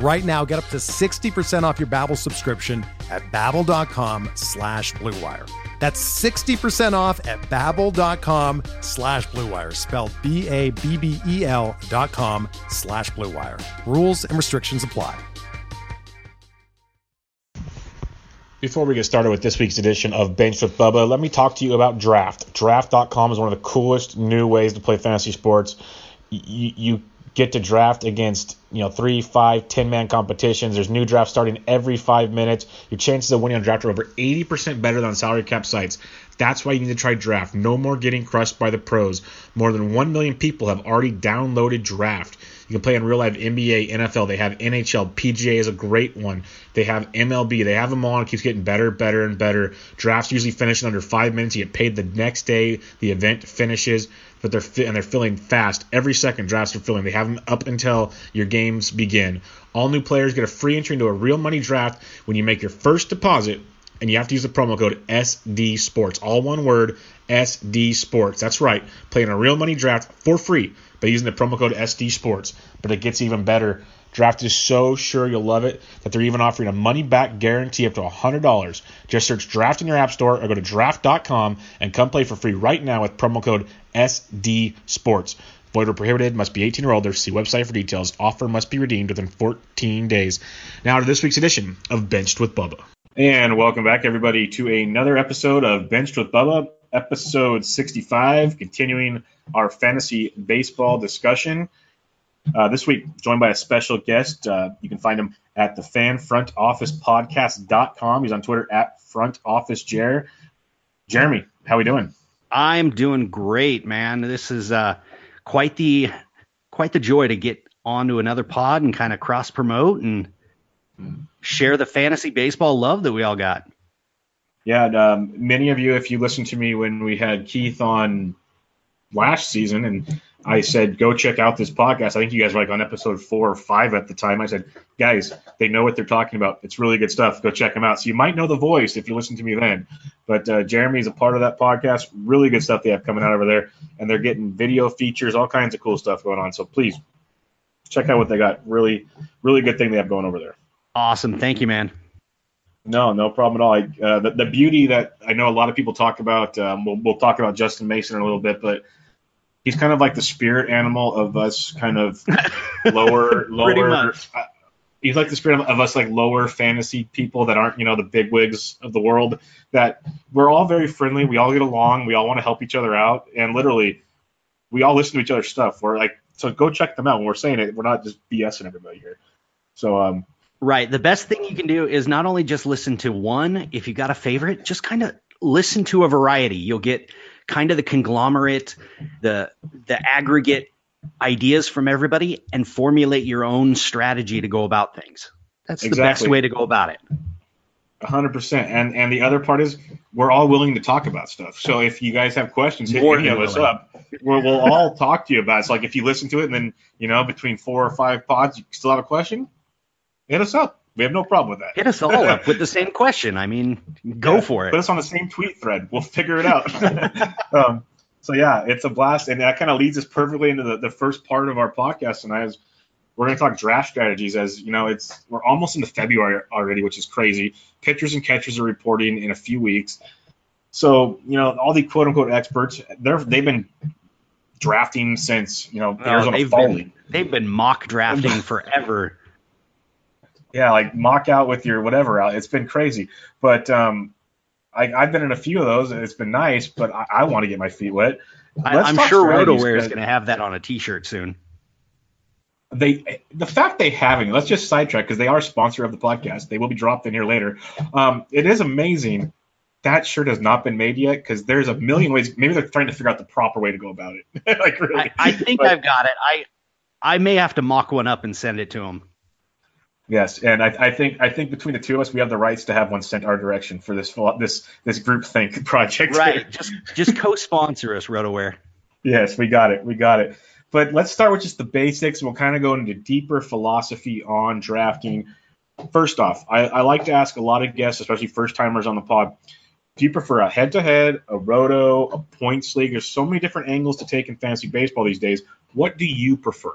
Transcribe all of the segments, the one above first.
Right now, get up to 60% off your Babbel subscription at babbel.com slash bluewire. That's 60% off at babbel.com slash bluewire, spelled B-A-B-B-E-L dot com slash bluewire. Rules and restrictions apply. Before we get started with this week's edition of Bench with Bubba, let me talk to you about Draft. Draft.com is one of the coolest new ways to play fantasy sports. You, you get to draft against you know three, five, ten man competitions. There's new drafts starting every five minutes. Your chances of winning on draft are over 80% better than salary cap sites. That's why you need to try Draft. No more getting crushed by the pros. More than 1 million people have already downloaded Draft. You can play in real life NBA, NFL. They have NHL. PGA is a great one. They have MLB. They have them all. And it keeps getting better, better, and better. Drafts usually finish in under five minutes. You get paid the next day the event finishes. But they're fi- and they're filling fast. Every second drafts are filling. They have them up until your games begin. All new players get a free entry into a real money draft when you make your first deposit and you have to use the promo code SD Sports. All one word, SD Sports. That's right. Playing a real money draft for free by using the promo code SD Sports. But it gets even better. Draft is so sure you'll love it that they're even offering a money back guarantee up to $100. Just search Draft in your App Store or go to draft.com and come play for free right now with promo code SD Sports. Void or prohibited, must be 18 or older. See website for details. Offer must be redeemed within 14 days. Now to this week's edition of Benched with Bubba. And welcome back, everybody, to another episode of Benched with Bubba, episode 65, continuing our fantasy baseball discussion. Uh, this week, joined by a special guest. Uh, you can find him at the fanfrontofficepodcast.com. He's on Twitter at front office frontofficejer. Jeremy, how are we doing? I'm doing great, man. This is uh, quite the quite the joy to get onto another pod and kind of cross promote and share the fantasy baseball love that we all got. Yeah, and, um, many of you, if you listened to me when we had Keith on last season, and I said, go check out this podcast. I think you guys were like on episode four or five at the time. I said, guys, they know what they're talking about. It's really good stuff. Go check them out. So you might know the voice if you listen to me then. But uh, is a part of that podcast. Really good stuff they have coming out over there. And they're getting video features, all kinds of cool stuff going on. So please check out what they got. Really, really good thing they have going over there. Awesome. Thank you, man. No, no problem at all. I, uh, the, the beauty that I know a lot of people talk about, um, we'll, we'll talk about Justin Mason in a little bit, but he's kind of like the spirit animal of us kind of lower, lower. much. Uh, he's like the spirit of, of us like lower fantasy people that aren't, you know, the big wigs of the world that we're all very friendly. We all get along. We all want to help each other out. And literally we all listen to each other's stuff. We're like, so go check them out. When we're saying it, we're not just BSing everybody here. So, um, Right. The best thing you can do is not only just listen to one, if you got a favorite, just kind of listen to a variety. You'll get kind of the conglomerate, the the aggregate ideas from everybody and formulate your own strategy to go about things. That's the best way to go about it. A hundred percent. And and the other part is we're all willing to talk about stuff. So if you guys have questions, hit More any of us willing. up. We'll, we'll all talk to you about it. It's like if you listen to it and then you know between four or five pods you still have a question, hit us up. We have no problem with that. Hit us all up with the same question. I mean, go Yeah, for it. Put us on the same tweet thread. We'll figure it out. um, so yeah, it's a blast, and that kind of leads us perfectly into the, the first part of our podcast tonight. Is we're going to talk draft strategies. As you know, it's we're almost into February already, which is crazy. Pitchers and catchers are reporting in a few weeks. So you know, all the quote unquote experts, they're they've been drafting since you know Oh, they've Fall been they've been mock drafting forever. Yeah, like mock out with your whatever out. It's been crazy, but um, I, I've been in a few of those, and it's been nice. But I, I want to get my feet wet, I, am sure RotoWear is going to have that on a T-shirt soon. They the fact they having let's just sidetrack because they are sponsor of the podcast. They will be dropped in here later. Um, it is amazing that shirt has not been made yet because there's a million ways. Maybe they're trying to figure out the proper way to go about it. like really, I, I think but, I've got it. I I may have to mock one up and send it to them. Yes, and I, I, think I think between the two of us, we have the rights to have one sent our direction for this this this group think project. Right, just just co-sponsor us, RotoWear. Yes, we got it, we got it. But let's start with just the basics. We'll kind of go into deeper philosophy on drafting. First off, I, I like to ask a lot of guests, especially first timers on the pod, do you prefer a head-to-head, a roto, a points league? There's so many different angles to take in fantasy baseball these days. What do you prefer?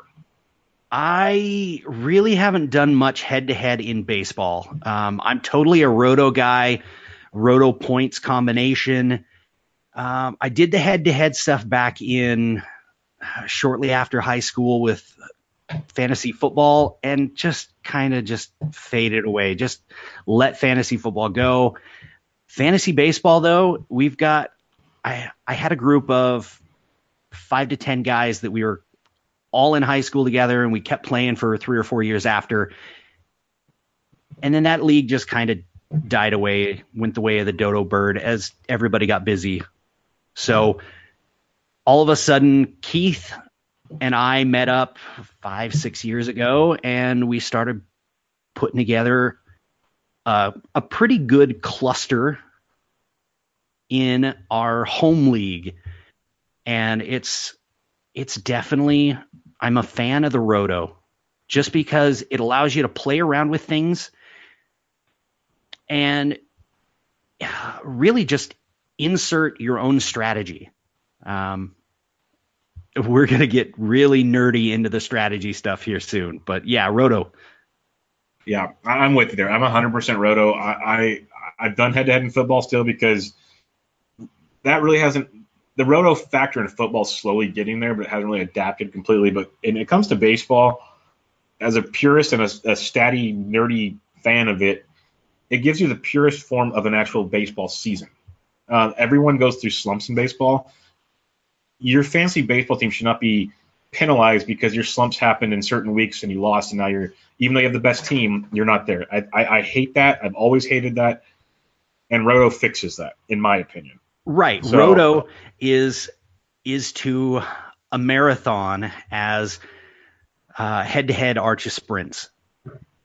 I really haven't done much head to head in baseball. Um, I'm totally a roto guy, roto points combination. Um, I did the head to head stuff back in uh, shortly after high school with fantasy football and just kind of just faded away. Just let fantasy football go. Fantasy baseball, though, we've got, I, I had a group of five to 10 guys that we were all in high school together, and we kept playing for three or four years after. And then that league just kind of died away, went the way of the dodo bird as everybody got busy. So all of a sudden, Keith and I met up five, six years ago, and we started putting together a, a pretty good cluster in our home league. And it's it's definitely I'm a fan of the roto just because it allows you to play around with things and really just insert your own strategy. Um, we're going to get really nerdy into the strategy stuff here soon, but yeah, roto. Yeah, I'm with you there. I'm 100% roto. I, I I've done head to head in football still because that really hasn't the roto factor in football is slowly getting there, but it hasn't really adapted completely. But when it comes to baseball, as a purist and a, a statty, nerdy fan of it, it gives you the purest form of an actual baseball season. Uh, everyone goes through slumps in baseball. Your fancy baseball team should not be penalized because your slumps happened in certain weeks and you lost, and now you're even though you have the best team, you're not there. I, I, I hate that. I've always hated that, and Roto fixes that, in my opinion. Right. So, Roto is is to a marathon as uh, head to head arches sprints.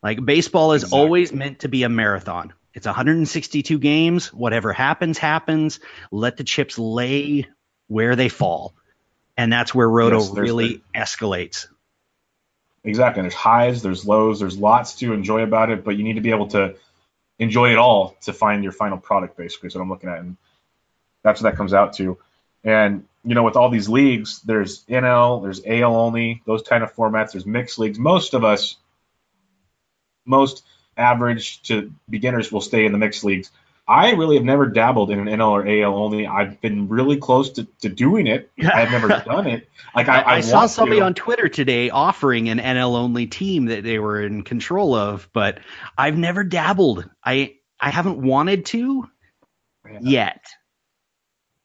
Like baseball is exactly. always meant to be a marathon. It's 162 games. Whatever happens, happens. Let the chips lay where they fall. And that's where Roto yes, really escalates. Exactly. There's highs, there's lows, there's lots to enjoy about it, but you need to be able to enjoy it all to find your final product, basically, is what I'm looking at. And that's what that comes out to. And you know, with all these leagues, there's NL, there's AL only, those kind of formats. There's mixed leagues. Most of us, most average to beginners, will stay in the mixed leagues. I really have never dabbled in an NL or AL only. I've been really close to, to doing it. I've never done it. Like I, I, I saw somebody to. on Twitter today offering an NL only team that they were in control of, but I've never dabbled. I I haven't wanted to yeah. yet.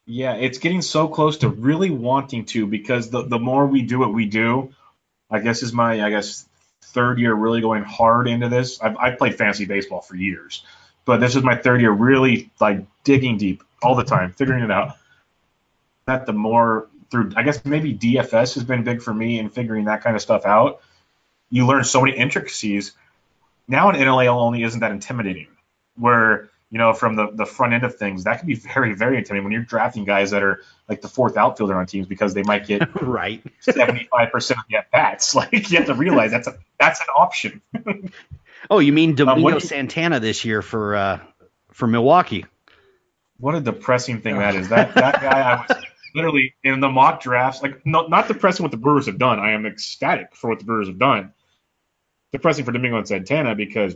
Yeah, it's getting so close to really wanting to because the the more we do what we do, I guess is my I guess third year really going hard into this. I've, I've played fantasy baseball for years, but this is my third year really like digging deep all the time, figuring it out. That the more through I guess maybe DFS has been big for me in figuring that kind of stuff out. You learn so many intricacies. Now an NLAL only isn't that intimidating. Where you know, from the, the front end of things, that can be very, very intimidating when you're drafting guys that are like the fourth outfielder on teams because they might get right 75% of the at bats. Like you have to realize that's a that's an option. oh, you mean um, Domingo um, Santana this year for uh, for Milwaukee? What a depressing thing that is. That that guy I was literally in the mock drafts, like not not depressing what the Brewers have done. I am ecstatic for what the Brewers have done. Depressing for Domingo Santana because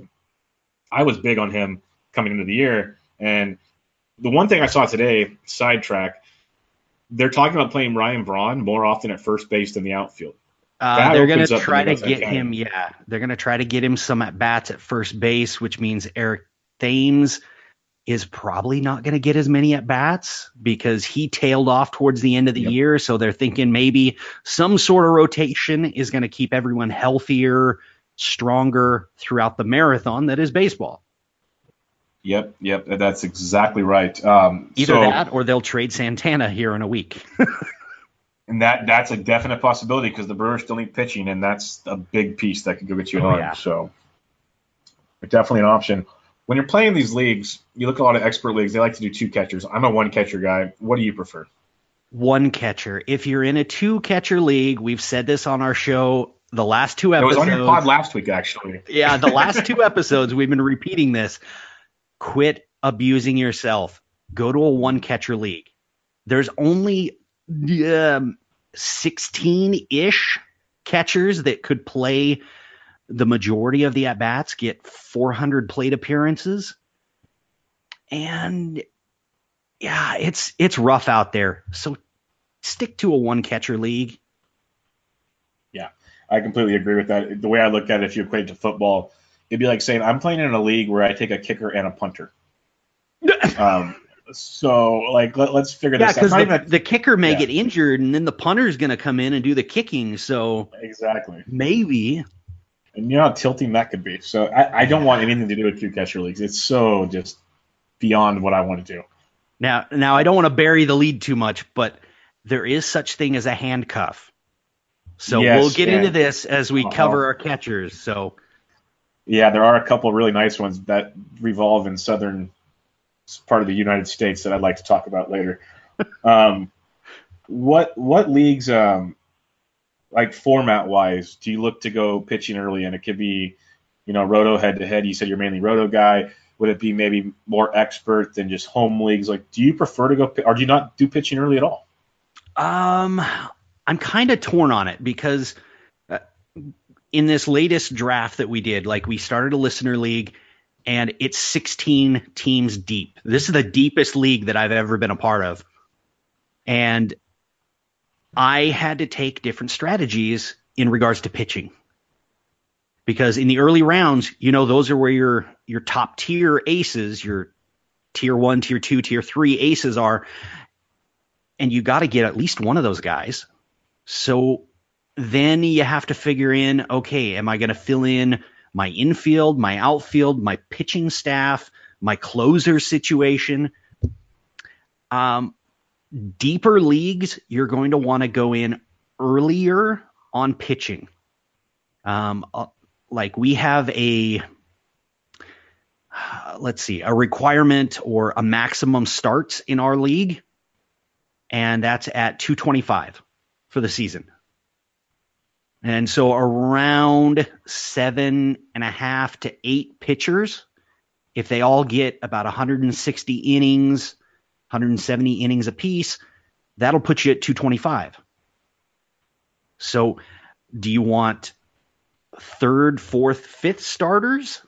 I was big on him coming into the year. And the one thing I saw today, sidetrack, they're talking about playing Ryan Braun more often at first base than the outfield. Uh, they're going to try to get him, yeah. They're going to try to get him some at bats at first base, which means Eric Thames is probably not going to get as many at bats because he tailed off towards the end of the yep. year. So they're thinking maybe some sort of rotation is going to keep everyone healthier, stronger throughout the marathon that is baseball. Yep, yep, that's exactly right. Um, Either so, that, or they'll trade Santana here in a week. and that that's a definite possibility because the Brewers still need pitching, and that's a big piece that could go get you an oh, arm. Yeah. So, definitely an option when you're playing these leagues, you look at a lot of expert leagues. They like to do two catchers. I'm a one catcher guy. What do you prefer? One catcher. If you're in a two catcher league, we've said this on our show the last two episodes. It was on your pod last week, actually. yeah, the last two episodes we've been repeating this. Quit abusing yourself. Go to a one catcher league. There's only um, 16 ish catchers that could play the majority of the at bats get 400 plate appearances. And yeah, it's it's rough out there. So stick to a one catcher league. Yeah, I completely agree with that. The way I look at it, if you equate it to football, it'd be like saying I'm playing in a league where I take a kicker and a punter. um, so like let, us figure yeah, this out. Yeah, because the, the, kicker may yeah. get injured, and then the punter's going to come in and do the kicking. So exactly, maybe and you know how tilting that could be. So I, I don't want anything to do with two catcher leagues. It's so just beyond what I want to do. Now, now I don't want to bury the lead too much, but there is such thing as a handcuff. So yes, we'll get yeah. into this as we uh-huh. cover our catchers. So yeah, there are a couple really nice ones that revolve in southern part of the United States that I'd like to talk about later. um, what what leagues um, like format wise, do you look to go pitching early? And it could be, you know, roto head to head. You said you're mainly roto guy. Would it be maybe more expert than just home leagues? Like, do you prefer to go, or do you not do pitching early at all? Um, I'm kind of torn on it because uh, in this latest draft that we did, like we started a listener league and it's 16 teams deep. This is the deepest league that I've ever been a part of. And I had to take different strategies in regards to pitching. Because in the early rounds, you know, those are where your your top tier aces, your tier one, tier two, tier three aces are. And you got to get at least one of those guys. So then you have to figure in, okay, am I going to fill in my infield, my outfield, my pitching staff, my closer situation? Um, deeper leagues, you're going to want to go in earlier on pitching. Um, uh, like we have a, let's see, a requirement or a maximum starts in our league, and that's at 225 for the season. And so around seven and a half to eight pitchers, if they all get about 160 innings, 170 innings apiece, that'll put you at 225. So, do you want third, fourth, fifth starters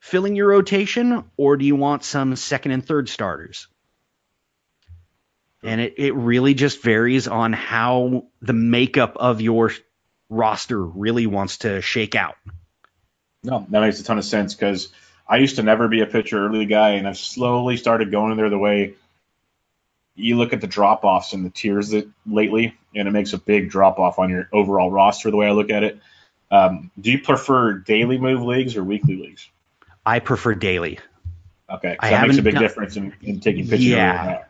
filling your rotation, or do you want some second and third starters? And it, it really just varies on how the makeup of your roster really wants to shake out. No, that makes a ton of sense because I used to never be a pitcher early guy, and I've slowly started going there the way you look at the drop offs and the tiers that lately, and it makes a big drop off on your overall roster. The way I look at it, um, do you prefer daily move leagues or weekly leagues? I prefer daily. Okay, so that makes a big done, difference in, in taking pitches. Yeah.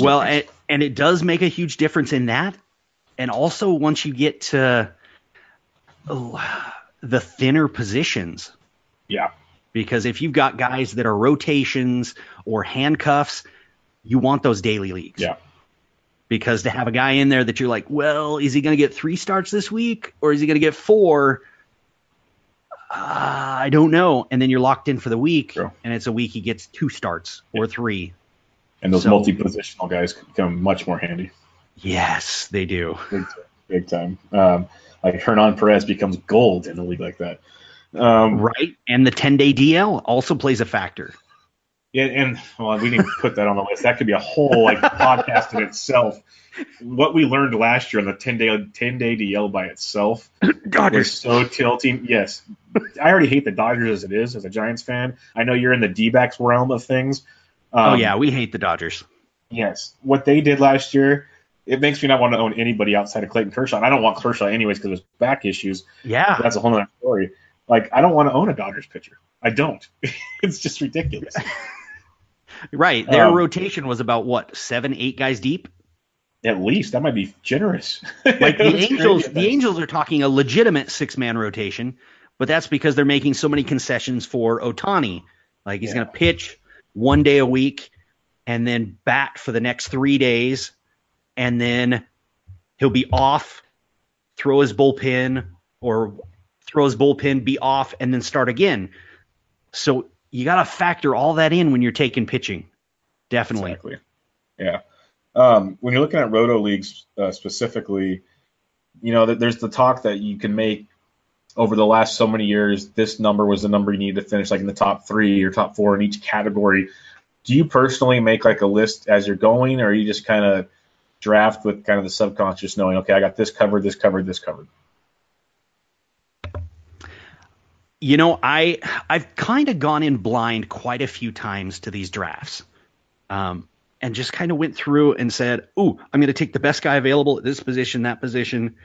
Well, and, and it does make a huge difference in that, and also once you get to the thinner positions. Yeah. Because if you've got guys that are rotations or handcuffs, you want those daily leagues. Yeah. Because to have a guy in there that you're like, well, is he going to get three starts this week or is he going to get four? Uh, I don't know. And then you're locked in for the week, True. and it's a week he gets two starts or three. And those so, multi-positional guys become much more handy. Yes, they do. Big, big time. Um, like Hernan Perez becomes gold in a league like that. Um, right, and the 10 day DL also plays a factor. Yeah, and well, we didn't put that on the list. That could be a whole like podcast in itself. What we learned last year on the ten day ten day DL by itself Dodgers. was so tilting. Yes, I already hate the Dodgers as it is as a Giants fan. I know you're in the D-backs realm of things. Um, oh yeah, we hate the Dodgers. Yes, what they did last year, it makes me not want to own anybody outside of Clayton Kershaw. And I don't want Kershaw anyways because of his back issues. Yeah. That's a whole other story. Like I don't want to own a Dodgers pitcher. I don't. it's just ridiculous. Right. Their Um, rotation was about what, seven, eight guys deep? At least that might be generous. Like the Angels the Angels are talking a legitimate six man rotation, but that's because they're making so many concessions for Ohtani. Like he's Yeah. gonna pitch one day a week and then bat for the next three days, and then he'll be off, throw his bullpen, or throw his bullpen, be off, and then start again. So you gotta factor all that in when you're taking pitching. Definitely. Exactly. Yeah. Um, when you're looking at roto leagues uh, specifically, you know, there's the talk that you can make over the last so many years. This number was the number you needed to finish, like in the top three or top four in each category. Do you personally make like a list as you're going, or you just kind of draft with kind of the subconscious knowing, okay, I got this covered, this covered, this covered? You know, I I've kind of gone in blind quite a few times to these drafts, um, and just kind of went through and said, "Ooh, I'm going to take the best guy available at this position, that position,"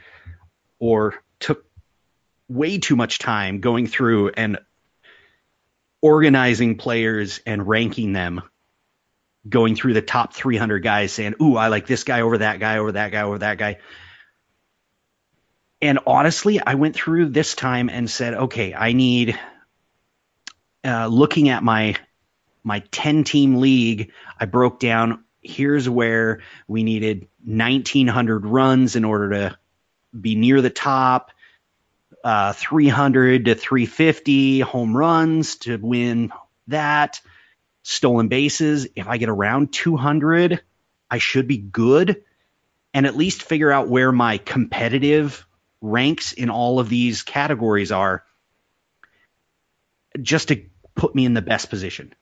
or took way too much time going through and organizing players and ranking them, going through the top 300 guys, saying, "Ooh, I like this guy over that guy, over that guy, over that guy." And honestly, I went through this time and said, okay, I need uh, looking at my my 10 team league, I broke down here's where we needed 1900 runs in order to be near the top, uh, 300 to 350 home runs to win that, stolen bases. If I get around 200, I should be good and at least figure out where my competitive ranks in all of these categories are just to put me in the best position.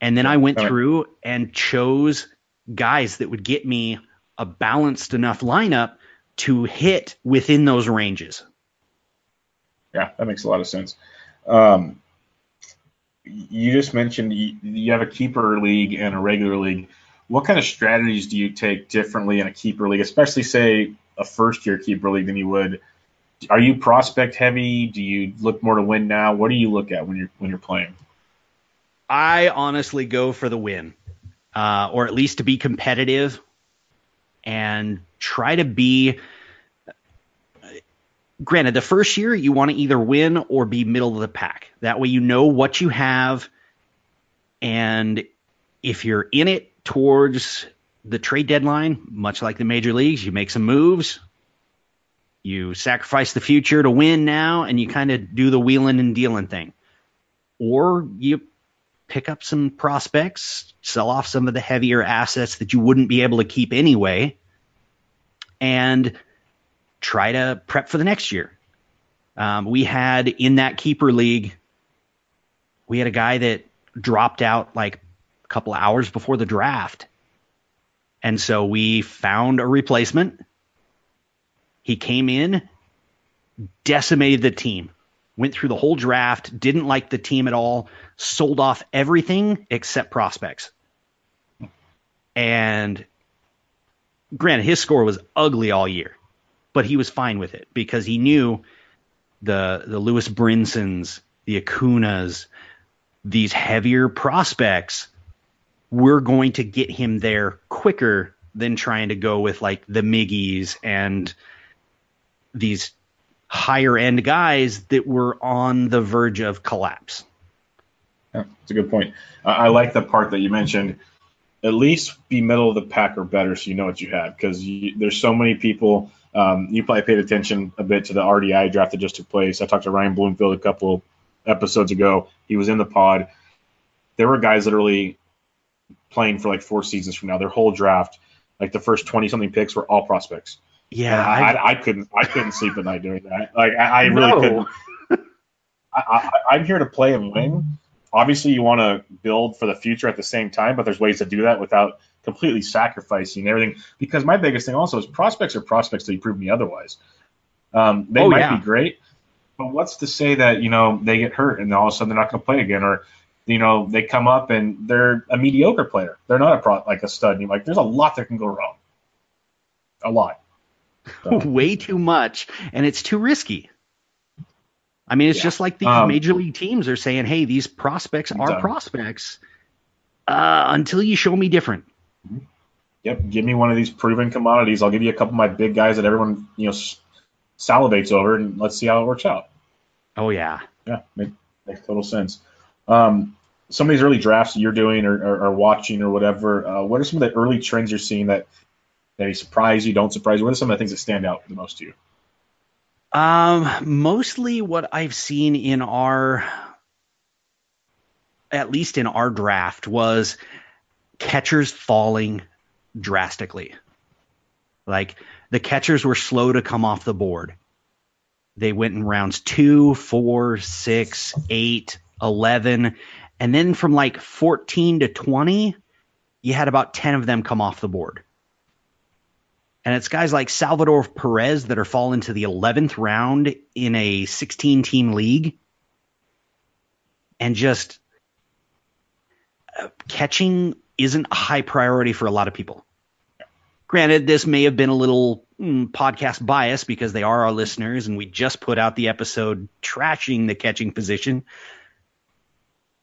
And then I went right. through and chose guys that would get me a balanced enough lineup to hit within those ranges. Yeah, that makes a lot of sense. Um, you just mentioned you, have a keeper league and a regular league. What kind of strategies do you take differently in a keeper league, especially say a first year keeper league than you would? Are you prospect heavy? Do you look more to win now? What do you look at when you're when you're playing? I honestly go for the win, uh, or at least to be competitive and try to be. Granted, the first year you want to either win or be middle of the pack. That way you know what you have. And if you're in it towards the trade deadline, much like the major leagues, you make some moves. You sacrifice the future to win now, and you kind of do the wheeling and dealing thing. Or you pick up some prospects, sell off some of the heavier assets that you wouldn't be able to keep anyway, and try to prep for the next year. Um, we had in that keeper league, we had a guy that dropped out like a couple hours before the draft. And so we found a replacement. He came in, decimated the team, went through the whole draft, didn't like the team at all, sold off everything except prospects. And granted, his score was ugly all year, but he was fine with it because he knew the the Lewis Brinsons, the Acunas, these heavier prospects were going to get him there quicker than trying to go with like the Miggies and these higher end guys that were on the verge of collapse. Yeah, that's a good point. I, I like the part that you mentioned. At least be middle of the pack or better, so you know what you have. Because there's so many people. Um, you probably paid attention a bit to the RDI draft that just took place. I talked to Ryan Bloomfield a couple episodes ago. He was in the pod. There were guys literally playing for like four seasons from now. Their whole draft, like the first twenty something picks, were all prospects. Yeah, I, I- I, couldn't. I couldn't sleep at night doing that. Like I, I really No. couldn't. I, I, I'm here to play and win. obviously you want to build for the future at the same time, but there's ways to do that without completely sacrificing everything. Because my biggest thing also is prospects are prospects till you prove me otherwise. Um, they Oh, might yeah. be great, but what's to say that you know they get hurt and all of a sudden they're not going to play again, or you know they come up and they're a mediocre player. They're not a pro like a stud. You're like there's a lot that can go wrong. A lot. So, way too much, and it's too risky. I mean, it's Yeah. just like the Um, major league teams are saying, "Hey, these prospects are Done. prospects uh, until you show me different." Yep, give me one of these proven commodities. I'll give you a couple of my big guys that everyone you know salivates over, and let's see how it works out. Oh yeah. Yeah, make, makes total sense. Um, some of these early drafts you're doing or, or, or watching or whatever, uh, what are some of the early trends you're seeing that maybe surprise you, don't surprise you? What are some of the things that stand out the most to you? Um, mostly what I've seen in our, at least in our draft, was catchers falling drastically. Like the catchers were slow to come off the board. They went in rounds two, four, six, eight, eleven, and then from like 14 to 20, you had about 10 of them come off the board. And it's guys like Salvador Perez that are falling to the 11th round in a 16 team league. And just uh, catching isn't a high priority for a lot of people. Granted, this may have been a little mm, podcast bias because they are our listeners, and we just put out the episode trashing the catching position.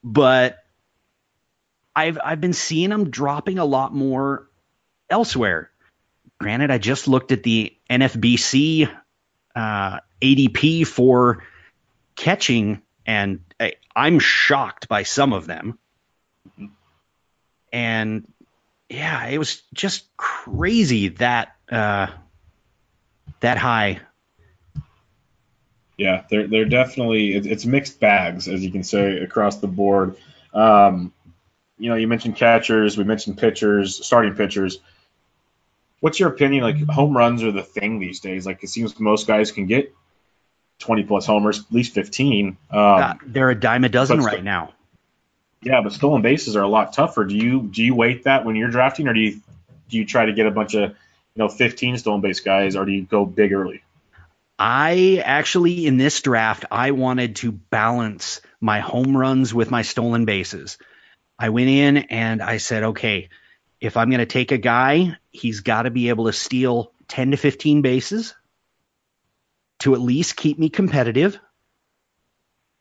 But I've I've been seeing them dropping a lot more elsewhere granted, I just looked at the NFBC uh, ADP for catching, and I, I'm shocked by some of them. And yeah, it was just crazy that uh, that high. Yeah, they're they're definitely it's mixed bags as you can say across the board. Um, you know, you mentioned catchers, we mentioned pitchers, starting pitchers. What's your opinion? Like home runs are the thing these days. Like it seems most guys can get twenty plus homers, at least fifteen. Um, Uh, they're a dime a dozen right now. Yeah, but stolen bases are a lot tougher. Do you do you weight that when you're drafting, or do you do you try to get a bunch of you know 15 stolen base guys, or do you go big early? I actually, in this draft, I wanted to balance my home runs with my stolen bases. I went in and I said, okay, if I'm going to take a guy, he's got to be able to steal 10 to 15 bases to at least keep me competitive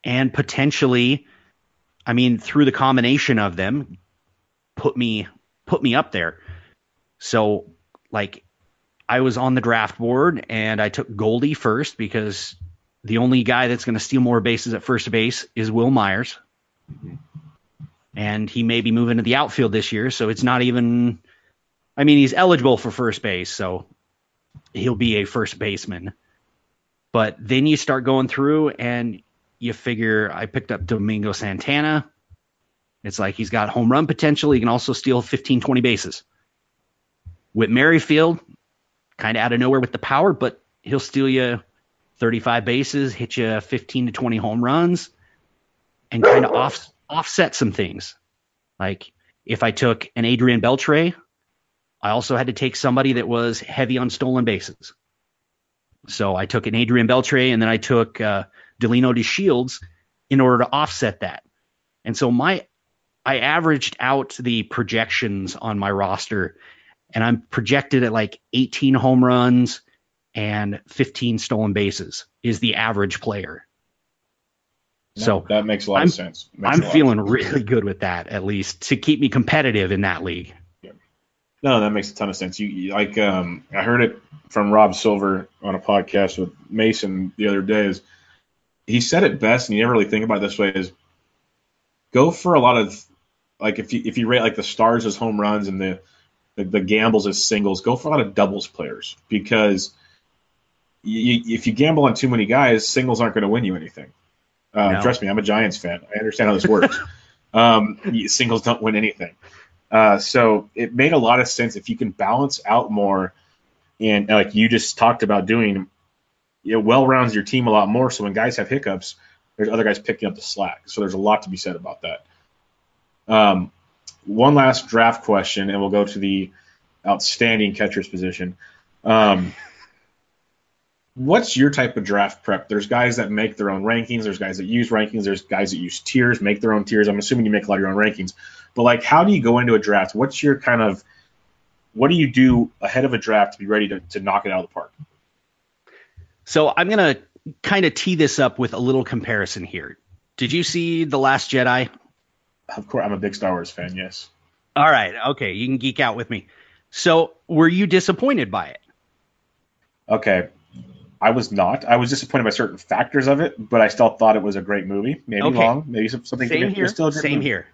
and potentially, I mean, through the combination of them, put me put me up there. So, like, I was on the draft board and I took Goldie first because the only guy that's going to steal more bases at first base is Wil Myers. And he may be moving to the outfield this year, so it's not even I mean, he's eligible for first base, so he'll be a first baseman. But then you start going through and you figure I picked up Domingo Santana. It's like he's got home run potential. He can also steal 15, 20 bases. Whit Merrifield, kind of out of nowhere with the power, but he'll steal you 35 bases, hit you 15 to 20 home runs, and kind of off, offset some things. Like if I took an Adrian Beltre, I also had to take somebody that was heavy on stolen bases. So I took an Adrian Beltre and then I took uh, Delino DeShields in order to offset that. And so my I averaged out the projections on my roster and I'm projected at like 18 home runs and 15 stolen bases is the average player. So that makes a lot I'm- of sense. Makes I'm a lot of feeling really good with that at least to keep me competitive in that league. No, that makes a ton of sense. You, you like um, I heard it from Rob Silver on a podcast with Mason the other day. Is he said it best, and you never really think about it this way: is go for a lot of like if you if you rate like the stars as home runs and the the, the gambles as singles, go for a lot of doubles players because you, if you gamble on too many guys, singles aren't going to win you anything. Uh, No. Trust me, I'm a Giants fan. I understand how this works. um, singles don't win anything. Uh, so it made a lot of sense if you can balance out more, and like you just talked about doing, it well rounds your team a lot more. So when guys have hiccups, there's other guys picking up the slack. So there's a lot to be said about that. Um, one last draft question, and we'll go to the outstanding catcher's position. Um, what's your type of draft prep? There's guys that make their own rankings. There's guys that use rankings. There's guys that use tiers, make their own tiers. I'm assuming you make a lot of your own rankings. But like, how do you go into a draft? What's your kind of what do you do ahead of a draft to be ready to, to knock it out of the park? So I'm gonna kind of tee this up with a little comparison here. Did you see The Last Jedi? Of course, I'm a big Star Wars fan. Yes. All right. Okay, you can geek out with me. So, were you disappointed by it? Okay, I was not. I was disappointed by certain factors of it, but I still thought it was a great movie. Maybe okay. long, maybe something. Same here. Still Same movie. here.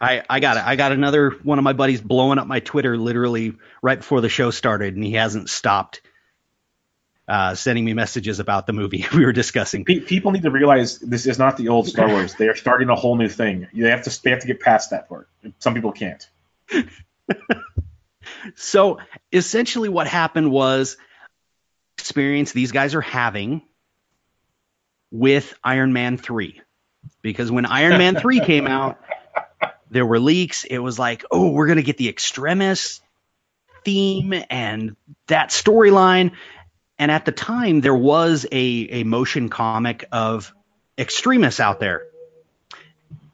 I, I got it. I got another one of my buddies blowing up my Twitter literally right before the show started, and he hasn't stopped uh, sending me messages about the movie we were discussing. People need to realize this is not the old Star Wars. they are starting a whole new thing. They have to they have to get past that part. Some people can't. so essentially, what happened was experience these guys are having with Iron Man 3. Because when Iron Man 3 came out, there were leaks. It was like, oh, we're going to get the Extremis theme and that storyline. And at the time, there was a, a motion comic of Extremis out there.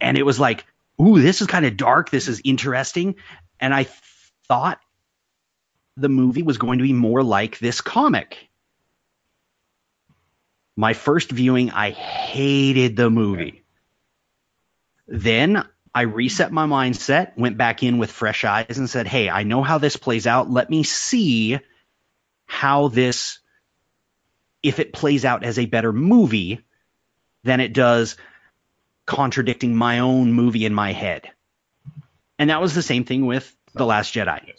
And it was like, ooh, this is kind of dark. This is interesting. And I thought the movie was going to be more like this comic. My first viewing, I hated the movie. Then I reset my mindset, went back in with fresh eyes, and said, Hey, I know how this plays out. Let me see how this, if it plays out as a better movie than it does contradicting my own movie in my head. And that was the same thing with The Last Jedi.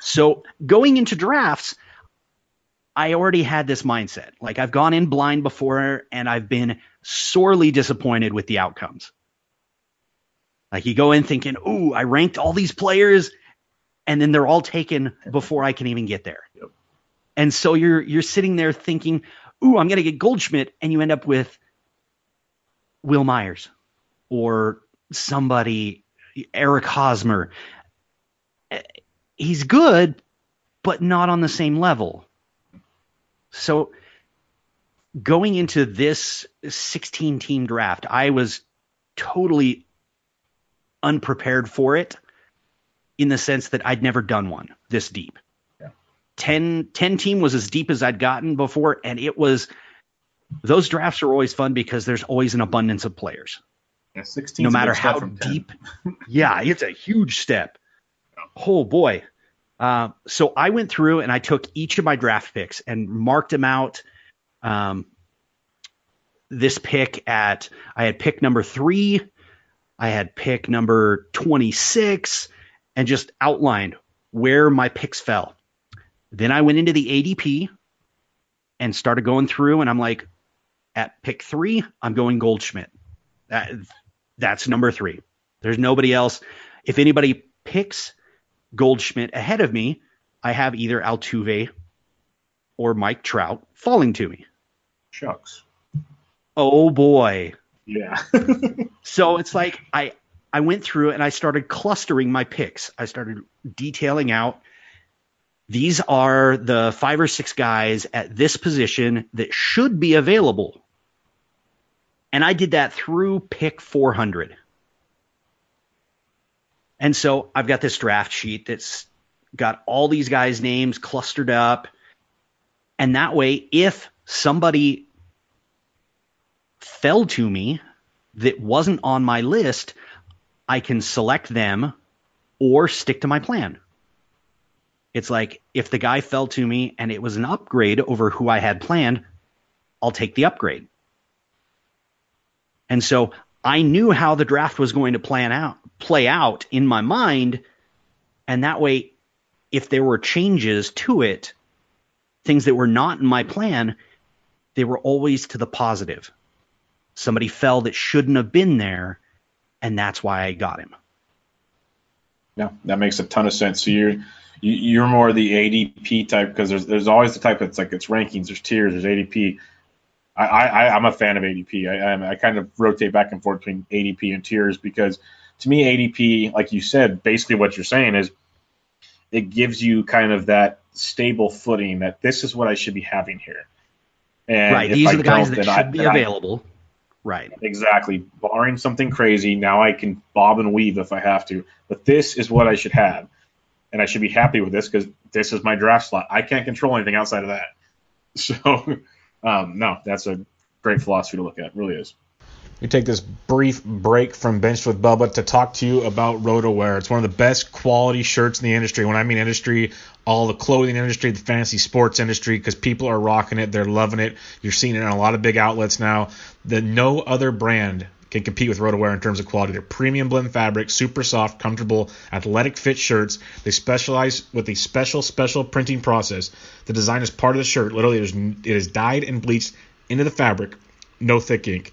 So going into drafts, I already had this mindset. Like I've gone in blind before and I've been sorely disappointed with the outcomes. Like you go in thinking, "Ooh, I ranked all these players and then they're all taken before I can even get there." Yep. And so you're you're sitting there thinking, "Ooh, I'm going to get Goldschmidt," and you end up with Wil Myers or somebody Eric Hosmer. Eh, he's good, but not on the same level. So going into this 16 team draft, I was totally unprepared for it in the sense that I'd never done one this deep. Yeah. 10, 10 team was as deep as I'd gotten before, and it was those drafts are always fun because there's always an abundance of players. Yeah, 16 no matter how deep. yeah, it's a huge step. Oh boy. Uh, so I went through and I took each of my draft picks and marked them out. Um, this pick at I had pick number three, I had pick number 26, and just outlined where my picks fell. Then I went into the ADP and started going through, and I'm like, at pick three, I'm going Goldschmidt. That, that's number three. There's nobody else. If anybody picks Goldschmidt ahead of me, I have either Altuve or Mike Trout falling to me. Shucks. Oh boy. Yeah. so it's like I I went through and I started clustering my picks. I started detailing out these are the five or six guys at this position that should be available. And I did that through pick 400. And so I've got this draft sheet that's got all these guys' names clustered up. And that way, if somebody fell to me that wasn't on my list, I can select them or stick to my plan. It's like if the guy fell to me and it was an upgrade over who I had planned, I'll take the upgrade. And so I knew how the draft was going to plan out, play out in my mind, and that way, if there were changes to it, things that were not in my plan, they were always to the positive. Somebody fell that shouldn't have been there, and that's why I got him. Yeah, that makes a ton of sense. So you're you're more the ADP type because there's there's always the type that's like it's rankings, there's tiers, there's ADP I, I I'm a fan of ADP. I, I kind of rotate back and forth between ADP and tiers because to me ADP, like you said, basically what you're saying is it gives you kind of that stable footing that this is what I should be having here. And right, these are the guys that should I, be available. I, right. Exactly. Barring something crazy, now I can bob and weave if I have to. But this is what I should have. And I should be happy with this because this is my draft slot. I can't control anything outside of that. So, um, no, that's a great philosophy to look at. It really is. We take this brief break from Bench with Bubba to talk to you about RotoWear. It's one of the best quality shirts in the industry. When I mean industry, all the clothing industry, the fantasy sports industry, because people are rocking it. They're loving it. You're seeing it in a lot of big outlets now. The no other brand can compete with RotoWear in terms of quality. They're premium blend fabric, super soft, comfortable, athletic fit shirts. They specialize with a special, special printing process. The design is part of the shirt. Literally, it is dyed and bleached into the fabric. No thick ink.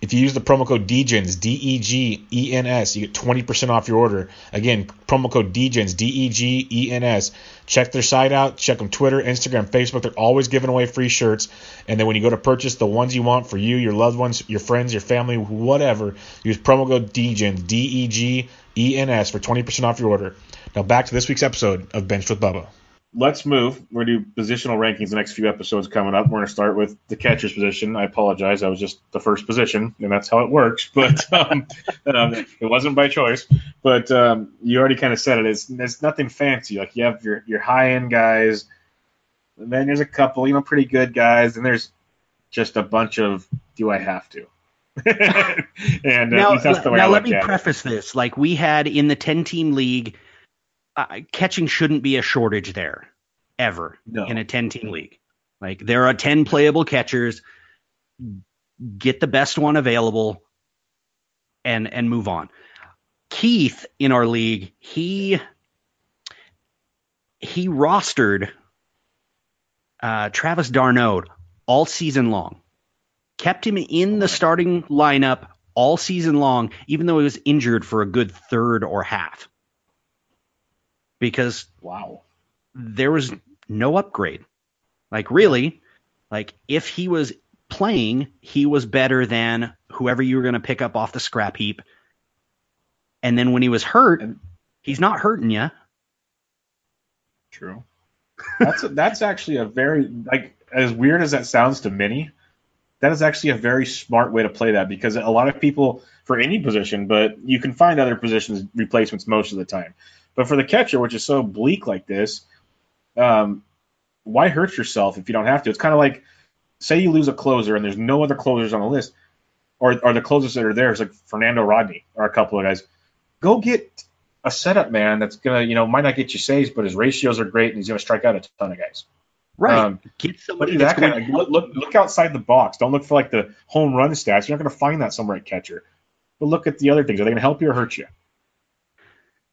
if you use the promo code DEGENS, D E G E N S, you get 20% off your order. Again, promo code DEGENS, D E G E N S. Check their site out. Check them Twitter, Instagram, Facebook. They're always giving away free shirts. And then when you go to purchase the ones you want for you, your loved ones, your friends, your family, whatever, use promo code DEGENS, D E G E N S, for 20% off your order. Now back to this week's episode of Bench with Bubba let's move. We're gonna do positional rankings the next few episodes coming up. We're gonna start with the catcher's position. I apologize, I was just the first position, and that's how it works. But um, um, it wasn't by choice. But um, you already kind of said it. It's, it's nothing fancy. Like you have your your high end guys, and then there's a couple, you know, pretty good guys, and there's just a bunch of do I have to. and uh, now, now let me preface it. this. Like we had in the ten team league uh, catching shouldn't be a shortage there ever no. in a 10 team league. Like there are 10 playable catchers. Get the best one available and and move on. Keith in our league, he he rostered uh, Travis d'Arnaud all season long. Kept him in the starting lineup all season long, even though he was injured for a good third or half because wow, there was no upgrade. Like really, like if he was playing, he was better than whoever you were going to pick up off the scrap heap. And then when he was hurt, he's not hurting you. True. That's a, that's actually a very like as weird as that sounds to many. That is actually a very smart way to play that because a lot of people for any position, but you can find other positions replacements most of the time. But for the catcher, which is so bleak like this, um, why hurt yourself if you don't have to? It's kind of like, say you lose a closer and there's no other closers on the list, or, or the closers that are there is like Fernando Rodney or a couple of guys. Go get a setup man that's gonna, you know, might not get you saves, but his ratios are great and he's gonna strike out a ton of guys. Right. Um, get somebody that kind of, look, look, look outside the box. Don't look for like the home run stats. You're not gonna find that somewhere at catcher. But look at the other things. Are they gonna help you or hurt you?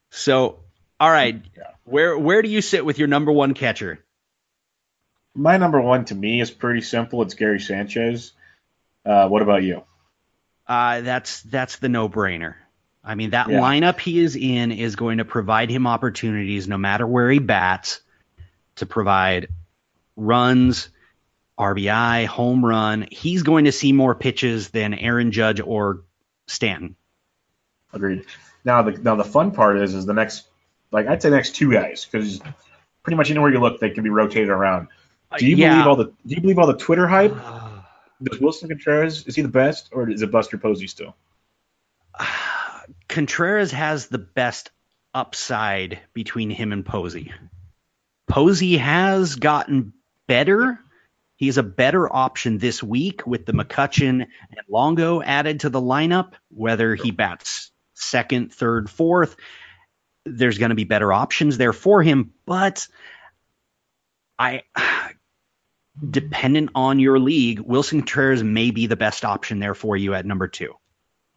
So all right. Yeah. Where where do you sit with your number one catcher? My number one to me is pretty simple. It's Gary Sanchez. Uh, what about you? Uh, that's that's the no brainer. I mean, that yeah. lineup he is in is going to provide him opportunities no matter where he bats to provide runs, RBI, home run. He's going to see more pitches than Aaron Judge or Stanton. Agreed. Now the now the fun part is is the next like I'd say next two guys because pretty much anywhere you look, they can be rotated around. Uh, do you yeah. believe all the Do you believe all the Twitter hype? Does Willson Contreras is he the best, or is it Buster Posey still? Contreras has the best upside between him and Posey. Posey has gotten better. He's a better option this week with the McCutchen and Longo added to the lineup, whether he bats second, third, fourth there's going to be better options there for him, but I dependent on your league, Willson Contreras may be the best option there for you at number two.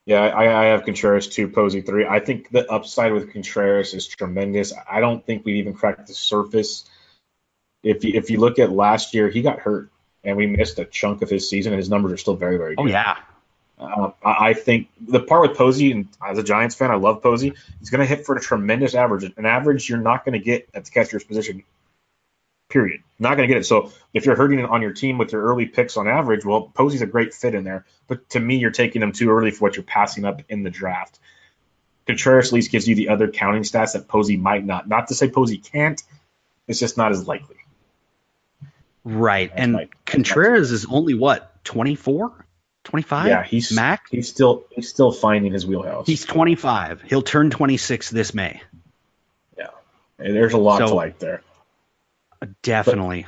Yeah, I, I have Contreras two, Posey three. I think the upside with Contreras is tremendous. I don't think we've even cracked the surface. If you, if you look at last year, he got hurt and we missed a chunk of his season, and his numbers are still very, very Oh good. yeah, Uh, I think the part with Posey, and as a Giants fan, I love Posey. He's going to hit for a tremendous average, an average you're not going to get at the catcher's position. Period. Not going to get it. So if you're hurting on your team with your early picks on average, well, Posey's a great fit in there. But to me, you're taking him too early for what you're passing up in the draft. Contreras at least gives you the other counting stats that Posey might not. Not to say Posey can't. It's just not as likely. right. That's and Contreras is only what 24, 25? yeah, he's Mac. He's still he's still finding his wheelhouse. He's 25. He'll turn 26 this May. Yeah. And there's a lot So- to like there. Definitely.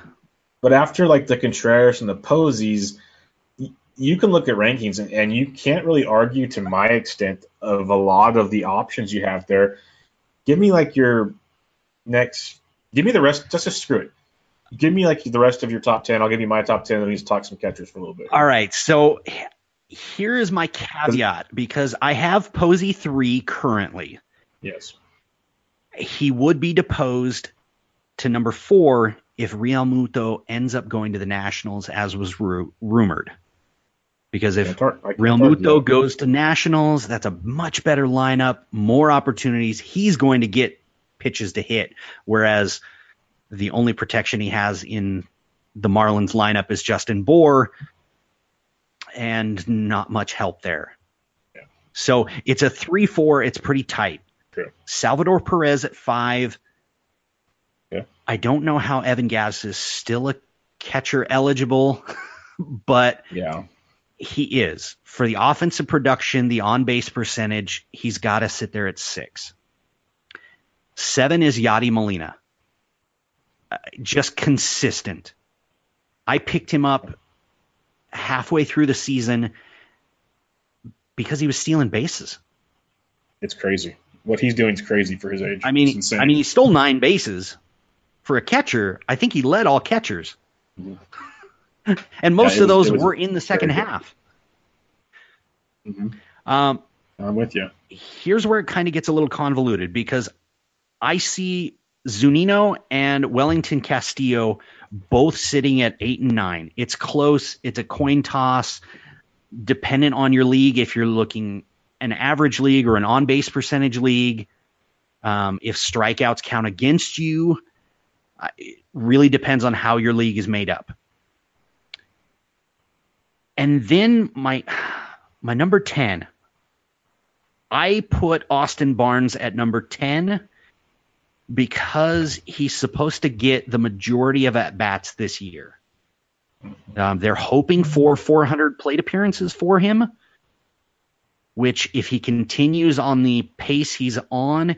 But after like the Contreras and the Posies, y- you can look at rankings and, and you can't really argue to my extent of a lot of the options you have there. Give me like your next. Give me the rest. Just, just screw it. Give me like the rest of your top ten. I'll give you my top ten, and we just talk some catchers for a little bit. All right. So here is my caveat because I have Posey 3 currently. Yes. He would be deposed to number 4 if Realmuto ends up going to the Nationals as was ru- rumored. Because if Can't tar- I can't Realmuto goes to Nationals, that's a much better lineup, more opportunities. He's going to get pitches to hit, whereas the only protection he has in the Marlins lineup is Justin Bour, and not much help there. Yeah. So it's a 3 4. It's pretty tight. True. Salvador Perez at five. Yeah. I don't know how Evan Gattis is still a catcher eligible, but Yeah. he is. For the offensive production, the on base percentage, he's got to sit there at six. Seven is Yadi Molina. Just consistent. I picked him up halfway through the season because he was stealing bases. It's crazy. What he's doing is crazy for his age. I mean. I mean, he stole nine bases for a catcher. I think he led all catchers, and most it of was- those were in the second half. Mhm. Um, I'm with you. here's where it kind of gets a little convoluted because I see Zunino and Welington Castillo both sitting at eight and nine. It's close. It's a coin toss, dependent on your league. If you're looking an average league or an on base percentage league, um, if strikeouts count against you, it really depends on how your league is made up. And then my my number 10 I put Austin Barnes at number 10 because he's supposed to get the majority of at bats this year. Um, they're hoping for 400 plate appearances for him, which, if he continues on the pace he's on,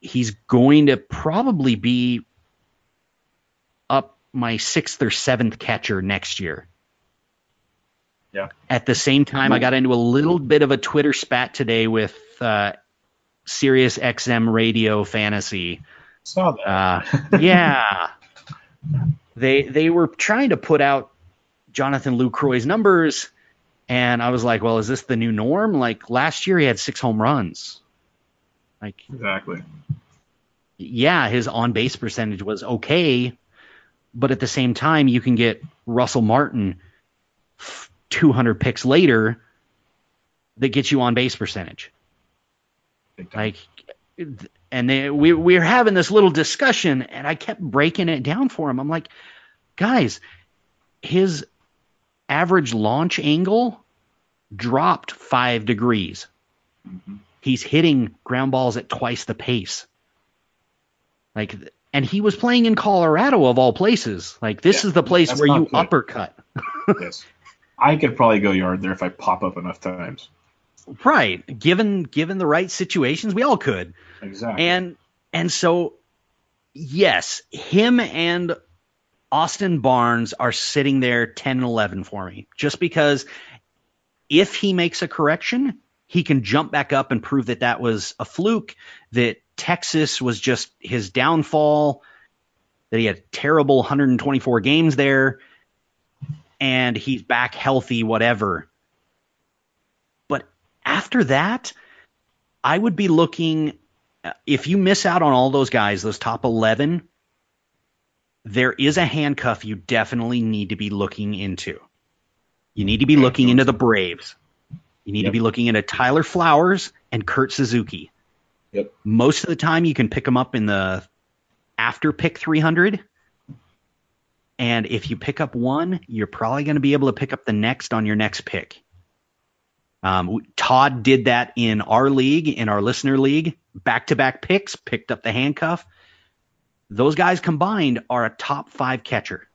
he's going to probably be up my sixth or seventh catcher next year. Yeah. At the same time, I got into a little bit of a Twitter spat today with uh, Sirius XM Radio Fantasy. Saw that. Uh, yeah, they they were trying to put out Jonathan Lucroy's numbers, and I was like, well, is this the new norm? Like last year, he had six home runs. Like, exactly. yeah, his on base percentage was okay, but at the same time, you can get Russell Martin 200 picks later that gets you on base percentage. Like, and they, we, we were having this little discussion, and I kept breaking it down for him. I'm like, guys, his average launch angle dropped five degrees. Mhm. He's hitting ground balls at twice the pace. Like, and he was playing in Colorado of all places. Like, this Yeah, is the place where you good. uppercut. yes. I could probably go yard there if I pop up enough times. Right. Given given the right situations, we all could. Exactly. And and so yes, him and Austin Barnes are sitting there 10 and 11 for me. Just because if he makes a correction, he can jump back up and prove that that was a fluke, that Texas was just his downfall, that he had terrible 124 games there and he's back healthy whatever. After that, I would be looking. Uh, if you miss out on all those guys, those top 11, there is a handcuff you definitely need to be looking into. You need to be looking into the Braves. You need yep. to be looking into Tyler Flowers and Kurt Suzuki. Yep. Most of the time, you can pick them up in the after pick 300. And if you pick up one, you're probably going to be able to pick up the next on your next pick. Um, Todd did that in our league, in our listener league, back to back picks, picked up the handcuff. Those guys combined are a top five catcher.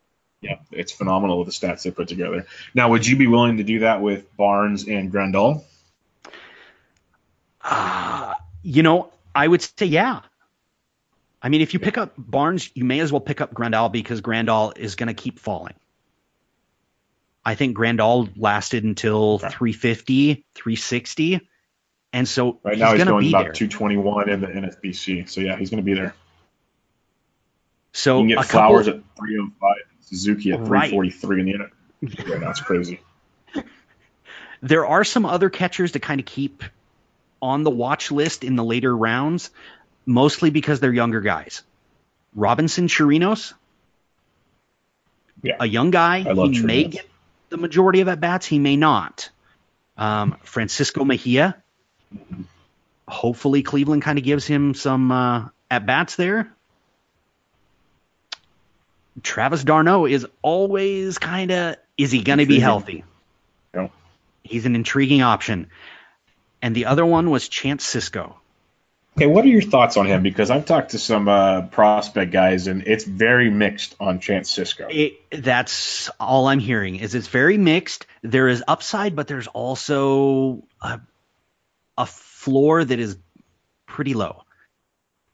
Yeah, it's phenomenal with the stats they put together. Now, would you be willing to do that with Barnes and Grandal? Uh, you know, I would say yeah. I mean, if you pick up Barnes, you may as well pick up Grandal because Grandal is going to keep falling. I think Grandal lasted until okay. 350, 360. And so right now he's, going about there. 221 in the NFBC. So yeah, he's going to be there. So you can get Flowers couple, at 305, Suzuki at 343 right. in the end. Yeah, that's crazy. There are some other catchers to kind of keep on the watch list in the later rounds, mostly because they're younger guys. Robinson Chirinos, yeah. a young guy. he Chirinos. may get the majority of at bats, he may not. Um, Francisco Mejia. Hopefully, Cleveland kind of gives him some uh, at bats there. Travis d'Arnaud is always kind of is he going to be healthy? No. He's an intriguing option. And the other one was Chance Sisco. Okay, what are your thoughts on him? Because I've talked to some uh, prospect guys, and it's very mixed on Chance Sisco. It, that's all I'm hearing. Is it's very mixed. There is upside, but there's also a, a floor that is pretty low.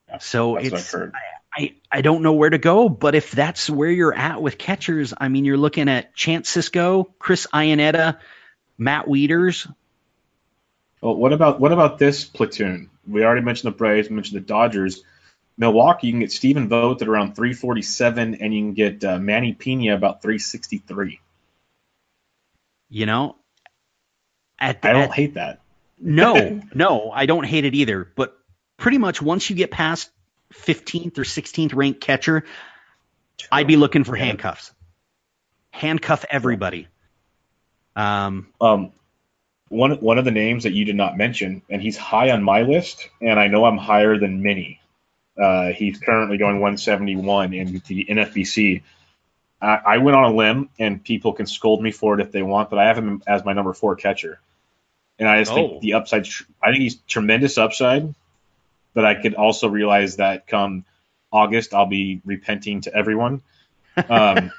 Yeah, so it's I, I don't know where to go, but if that's where you're at with catchers, I mean, you're looking at Chance Sisco, Chris Iannetta, Matt Wieters. Well, what about what about this platoon? We already mentioned the Braves, we mentioned the Dodgers. Milwaukee, you can get Stephen Vogt at around 347, and you can get uh, Manny Pena about 363. You know, at, I don't at, hate that. no, no, I don't hate it either. But pretty much once you get past 15th or 16th ranked catcher, I'd be looking for handcuffs. Handcuff everybody. Um, um, one one of the names that you did not mention, and he's high on my list, and I know I'm higher than many. Uh, he's currently going 171 in the NFBC. I, I, went on a limb, and people can scold me for it if they want, but I have him as my number four catcher. And I just oh. think the upside, I think he's tremendous upside but I could also realize that come August, I'll be repenting to everyone. Um,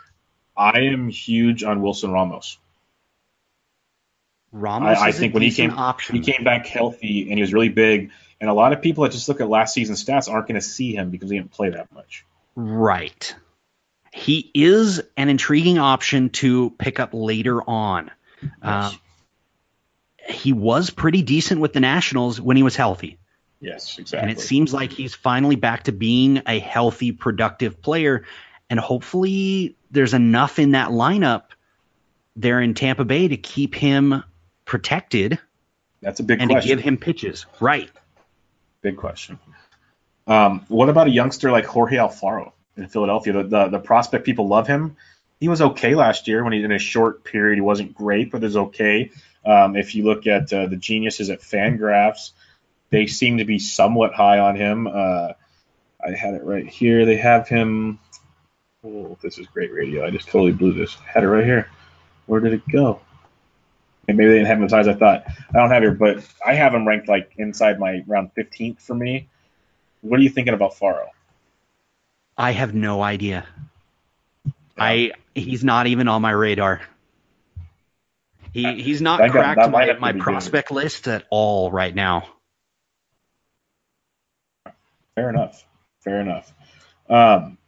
I am huge on Wilson Ramos. Ramos, I, I think when he came, option. he came back healthy and he was really big. And a lot of people that just look at last season's stats aren't going to see him because he didn't play that much. Right. He is an intriguing option to pick up later on. Yes. Uh, he was pretty decent with the Nationals when he was healthy. Yes, exactly. And it seems like he's finally back to being a healthy, productive player. And hopefully there's enough in that lineup there in Tampa Bay to keep him protected. That's a big and question. to give him pitches. Right. Big question. Um, what about a youngster like Jorge Alfaro in Philadelphia? The, the, the prospect people love him. He was okay last year when he in a short period. He wasn't great, but is okay. Um, if you look at uh, the geniuses at Fangraphs, they seem to be somewhat high on him. Uh, I had it right here. They have him. Oh, this is great radio. I just totally blew this. I had it right here. Where did it go? And maybe they didn't have him as high as I thought. I don't have here, but I have him ranked like inside my round 15th for me. What are you thinking about Faro? I have no idea. Yeah. I he's not even on my radar. He he's not that cracked got, my, my prospect good. list at all right now. Fair enough. Fair enough. Um,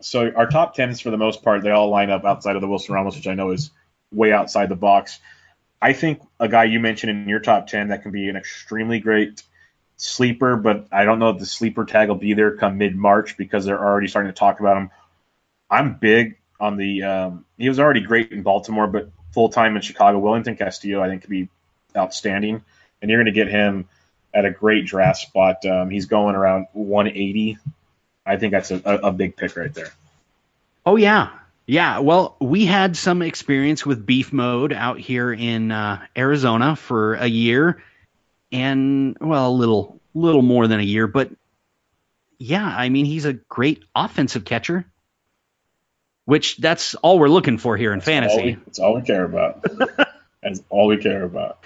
so our top tens, for the most part, they all line up outside of the Wilson Ramos, which I know is way outside the box. I think a guy you mentioned in your top ten that can be an extremely great sleeper, but I don't know if the sleeper tag will be there come mid March because they're already starting to talk about him. I'm big on the. Um, he was already great in Baltimore, but full time in Chicago. Welington Castillo, I think, could be outstanding. and you're going to get him at a great draft spot. Um, he's going around 180. I think that's a, a, a big pick right there. Oh yeah, yeah. Well, we had some experience with beef mode out here in uh, Arizona for a year, and well, a little little more than a year, but yeah, I mean he's a great offensive catcher, which that's all we're looking for here in That's fantasy. All we, that's all we care about. that's all we care about.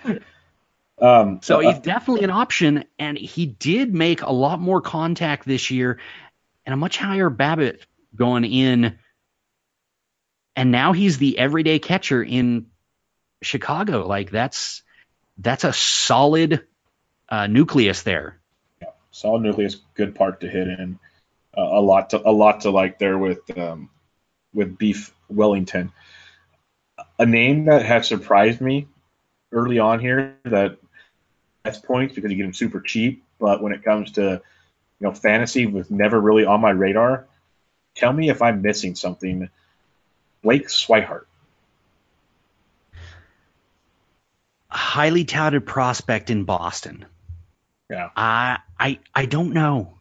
Um, So uh, he's definitely an option, and he did make a lot more contact this year, and a much higher BABIP going in. And now he's the everyday catcher in Chicago. Like that's that's a solid uh, nucleus there. Yeah, solid nucleus, good park to hit in. Uh, a lot to a lot to like there with um, with Beef Wellington. A name that has surprised me early on here that that's points because you get him super cheap, but when it comes to you know fantasy was never really on my radar. Tell me if I'm missing something. Blake Swihart. Highly touted prospect in Boston. Yeah. I I I don't know.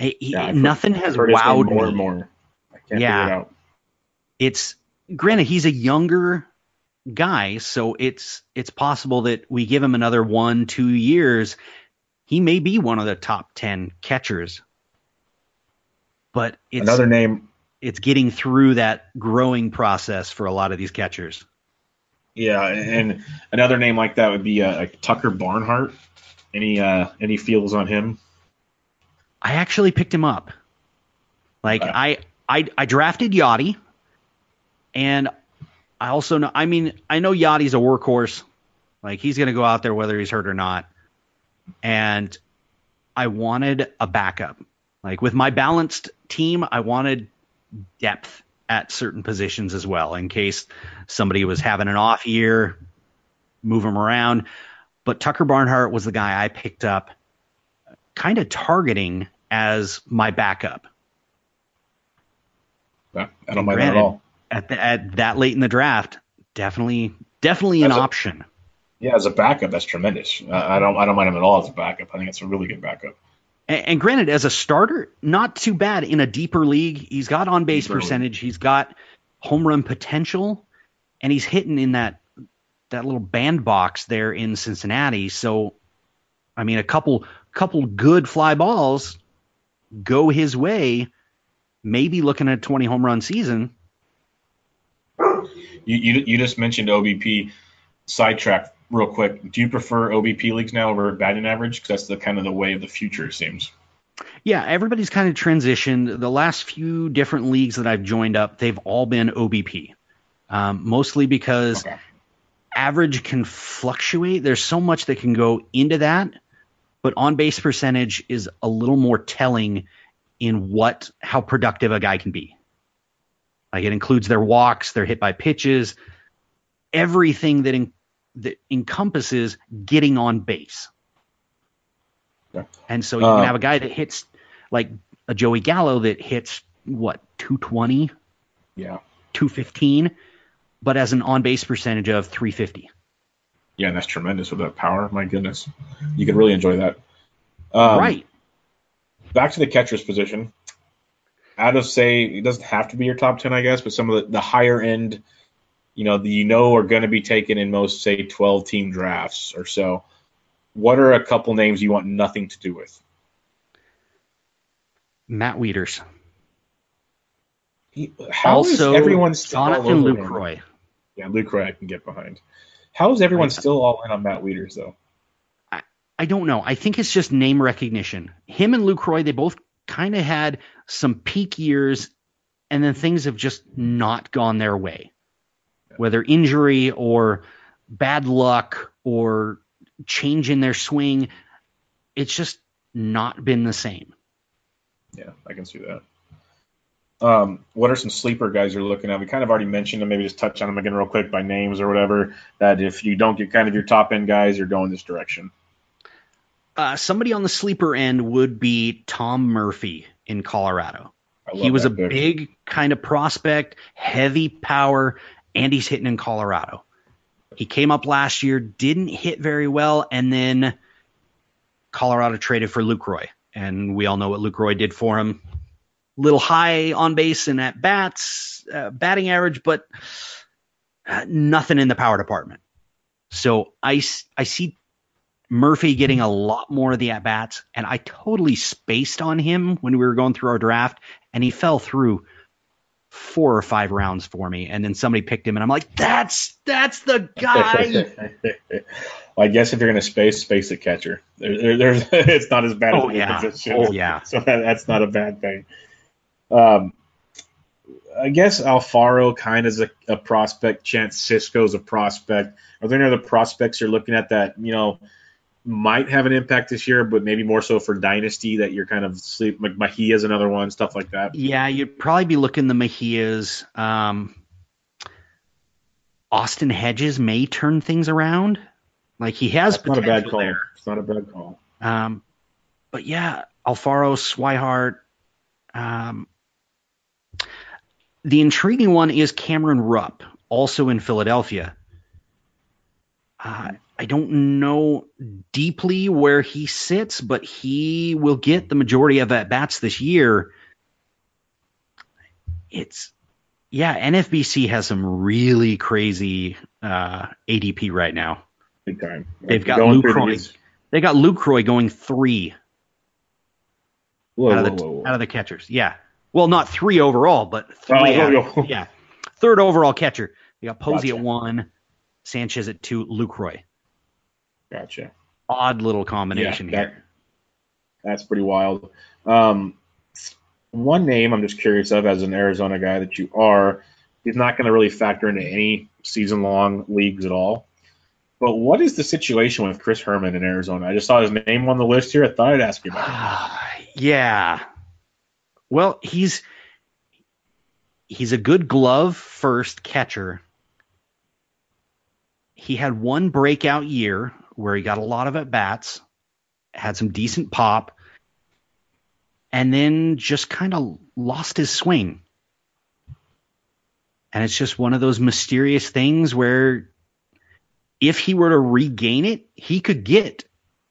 I- Yeah, I've nothing has I've heard his name wowed more me. and more. I can't Yeah. figure it out. it's granted he's a younger guy, so it's it's possible that we give him another one, two years, he may be one of the top ten catchers. But it's Another name it's getting through that growing process for a lot of these catchers. Yeah, and another name like that would be uh, like Tucker Barnhart. Any uh, any feels on him? I actually picked him up. Like Okay. I, I I drafted Yadi, and I also know. I mean, I know Yadi's a workhorse. Like he's gonna go out there whether he's hurt or not. And I wanted a backup. Like with my balanced team, I wanted depth at certain positions as well in case somebody was having an off year, move them around. But Tucker Barnhart was the guy I picked up kind of targeting as my backup Yeah, I don't mind that at all. at, the, at that late in the draft. Definitely, definitely an a- option. Yeah, as a backup, that's tremendous. I don't I don't mind him at all as a backup. I think it's a really good backup. And, granted, as a starter, not too bad in a deeper league. He's got on base percentage. He's got home run potential, and he's hitting in that that little bandbox there in Cincinnati. So, I mean, a couple couple good fly balls go his way. Maybe looking at a twenty home run season. You you, you just mentioned OBP. Sidetrack real quick. Do you prefer OBP leagues now over batting average? Because that's the kind of the way of the future it seems. Yeah, everybody's kind of transitioned. The last few different leagues that I've joined up, they've all been OBP, um, mostly because Okay. average can fluctuate. There's so much that can go into that, but on base percentage is a little more telling in what how productive a guy can be. Like it includes their walks, their hit by pitches, everything that in, that encompasses getting on base. Yeah. And so you Uh, can have a guy that hits like a Joey Gallo that hits what 220, Yeah. 215, but as an on base percentage of 350. Yeah, and that's tremendous with that power. My goodness, you can really enjoy that. Um, right. back to the catcher's position. Out of say, it doesn't have to be your top ten, I guess, but some of the, the higher end, you know, the you know are going to be taken in most say twelve team drafts or so. What are a couple names you want nothing to do with? Matt Wieters. He, how is also, everyone still all Jonathan? Lucroy. Yeah, Lucroy I can get behind. How is everyone I- still all in on Matt Wieters though? I don't know. I think it's just name recognition. Him and Lucroy, they both kind of had some peak years, and then things have just not gone their way. Whether injury or bad luck or change in their swing, it's just not been the same. Yeah, I can see that. Um, what are some sleeper guys you're looking at? We kind of already mentioned them. Maybe just touch on them again real quick by names or whatever. That if you don't get kind of your top end guys, you're going this direction. Uh, somebody on the sleeper end would be Tom Murphy in Colorado. He was a pick. big kind of prospect, heavy power, and he's hitting in Colorado. He came up last year, didn't hit very well, and then Colorado traded for Lucroy, and we all know what Lucroy did for him. Little high on base and at bats, uh, batting average, but uh, nothing in the power department. So I, I see Murphy getting a lot more of the at bats, and I totally spaced on him when we were going through our draft, and he fell through four or five rounds for me, and then somebody picked him, and I'm like, that's that's the guy. well, I guess if you're going to space, space the catcher. There, there, it's not as bad oh, as yeah. position. Oh yeah. So that, that's not a bad thing. Um, I guess Alfaro kind of is a, a prospect. Chance Sisco's a prospect. Are there any other prospects you're looking at that you know might have an impact this year, but maybe more so for dynasty that you're kind of sleep. Like Mejia's another one, stuff like that. Yeah, you'd probably be looking the Mejias. Um, Austin Hedges may turn things around. Like he has That's not a bad call. there. It's not a bad call. Um, but yeah, Alfaro, Swihart. Um, the intriguing one is Cameron Rupp, also in Philadelphia. Uh, I don't know deeply where he sits, but he will get the majority of at bats this year. It's yeah, NFBC has some really crazy uh, ADP right now. Big time. They've got Luke through Roy. these- They got Lucroy going three Whoa, out of the whoa, whoa. out of the catchers. Yeah, well, not three overall, but three. Oh, oh, oh. yeah, third overall catcher. They got Posey Gotcha. at one, Sanchez at two, Luke Lucroy. Gotcha. Odd little combination Yeah, that- here. That's pretty wild. Um, one name I'm just curious of as an Arizona guy that you are, he's not going to really factor into any season long leagues at all. But what is the situation with Chris Herrmann in Arizona? I just saw his name on the list here. I thought I'd ask you about it. yeah. Well, he's he's a good glove first catcher. He had one breakout year where he got a lot of at bats, had some decent pop, and then just kind of lost his swing. And it's just one of those mysterious things where if he were to regain it, he could get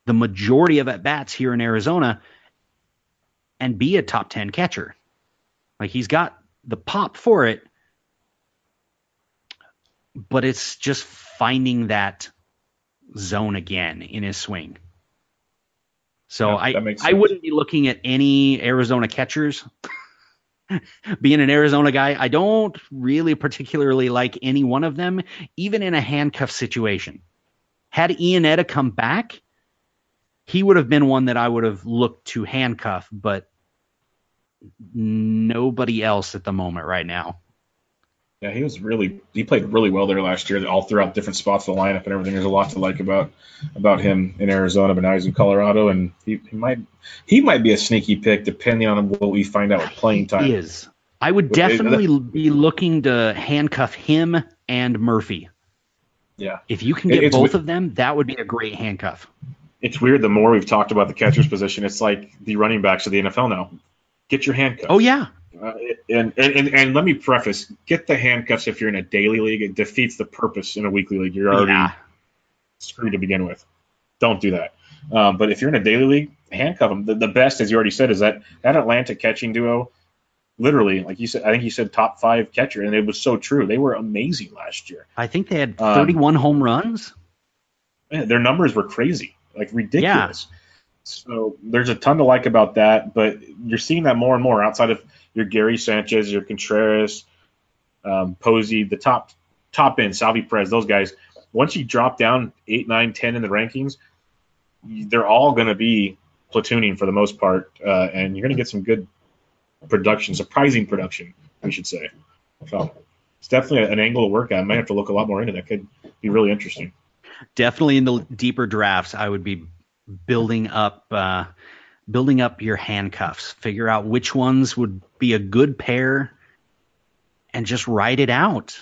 the majority of at bats here in Arizona and be a top 10 catcher. Like he's got the pop for it, but it's just finding that zone again in his swing. So Yeah, I I wouldn't be looking at any Arizona catchers. Being an Arizona guy, I don't really particularly like any one of them, even in a handcuff situation. Had Iannetta come back, he would have been one that I would have looked to handcuff, but nobody else at the moment right now. Yeah, he was really mm-hmm. he played really well there last year, all throughout different spots of the lineup and everything. There's a lot to like about about him in Arizona, but now he's in Colorado, and he, he might he might be a sneaky pick depending on what we find out with playing time. He is. I would But, definitely be looking to handcuff him and Murphy. Yeah, If you can get it's both of them, that would be a great handcuff. it's weird. The more we've talked about the catcher's position, it's like the running backs of the NFL now. Get your handcuffs. Oh yeah, Uh, and, and, and and let me preface: get the handcuffs if you're in a daily league. It defeats the purpose in a weekly league. You're already yeah. screwed to begin with. Don't do that. Um, but if you're in a daily league, handcuff them. The, the best, as you already said, is that that Atlanta catching duo. Literally, like you said, I think you said top five catcher, and it was so true. They were amazing last year. I think they had Um, 31 home runs. Man, their numbers were crazy, like ridiculous. So there's a ton to like about that, but you're seeing that more and more outside of your Gary Sanchez, your Contreras, um, Posey, the top top end, Salvy Perez, those guys. Once you drop down eight, nine, ten in the rankings, they're all going to be platooning for the most part, uh, and you're going to get some good production, surprising production, we should say. So it's definitely an angle to work at. I might have to look a lot more into that. Could be really interesting. Definitely in the deeper drafts, I would be building up uh, building up your handcuffs. Figure out which ones would be a good pair, and just write it out.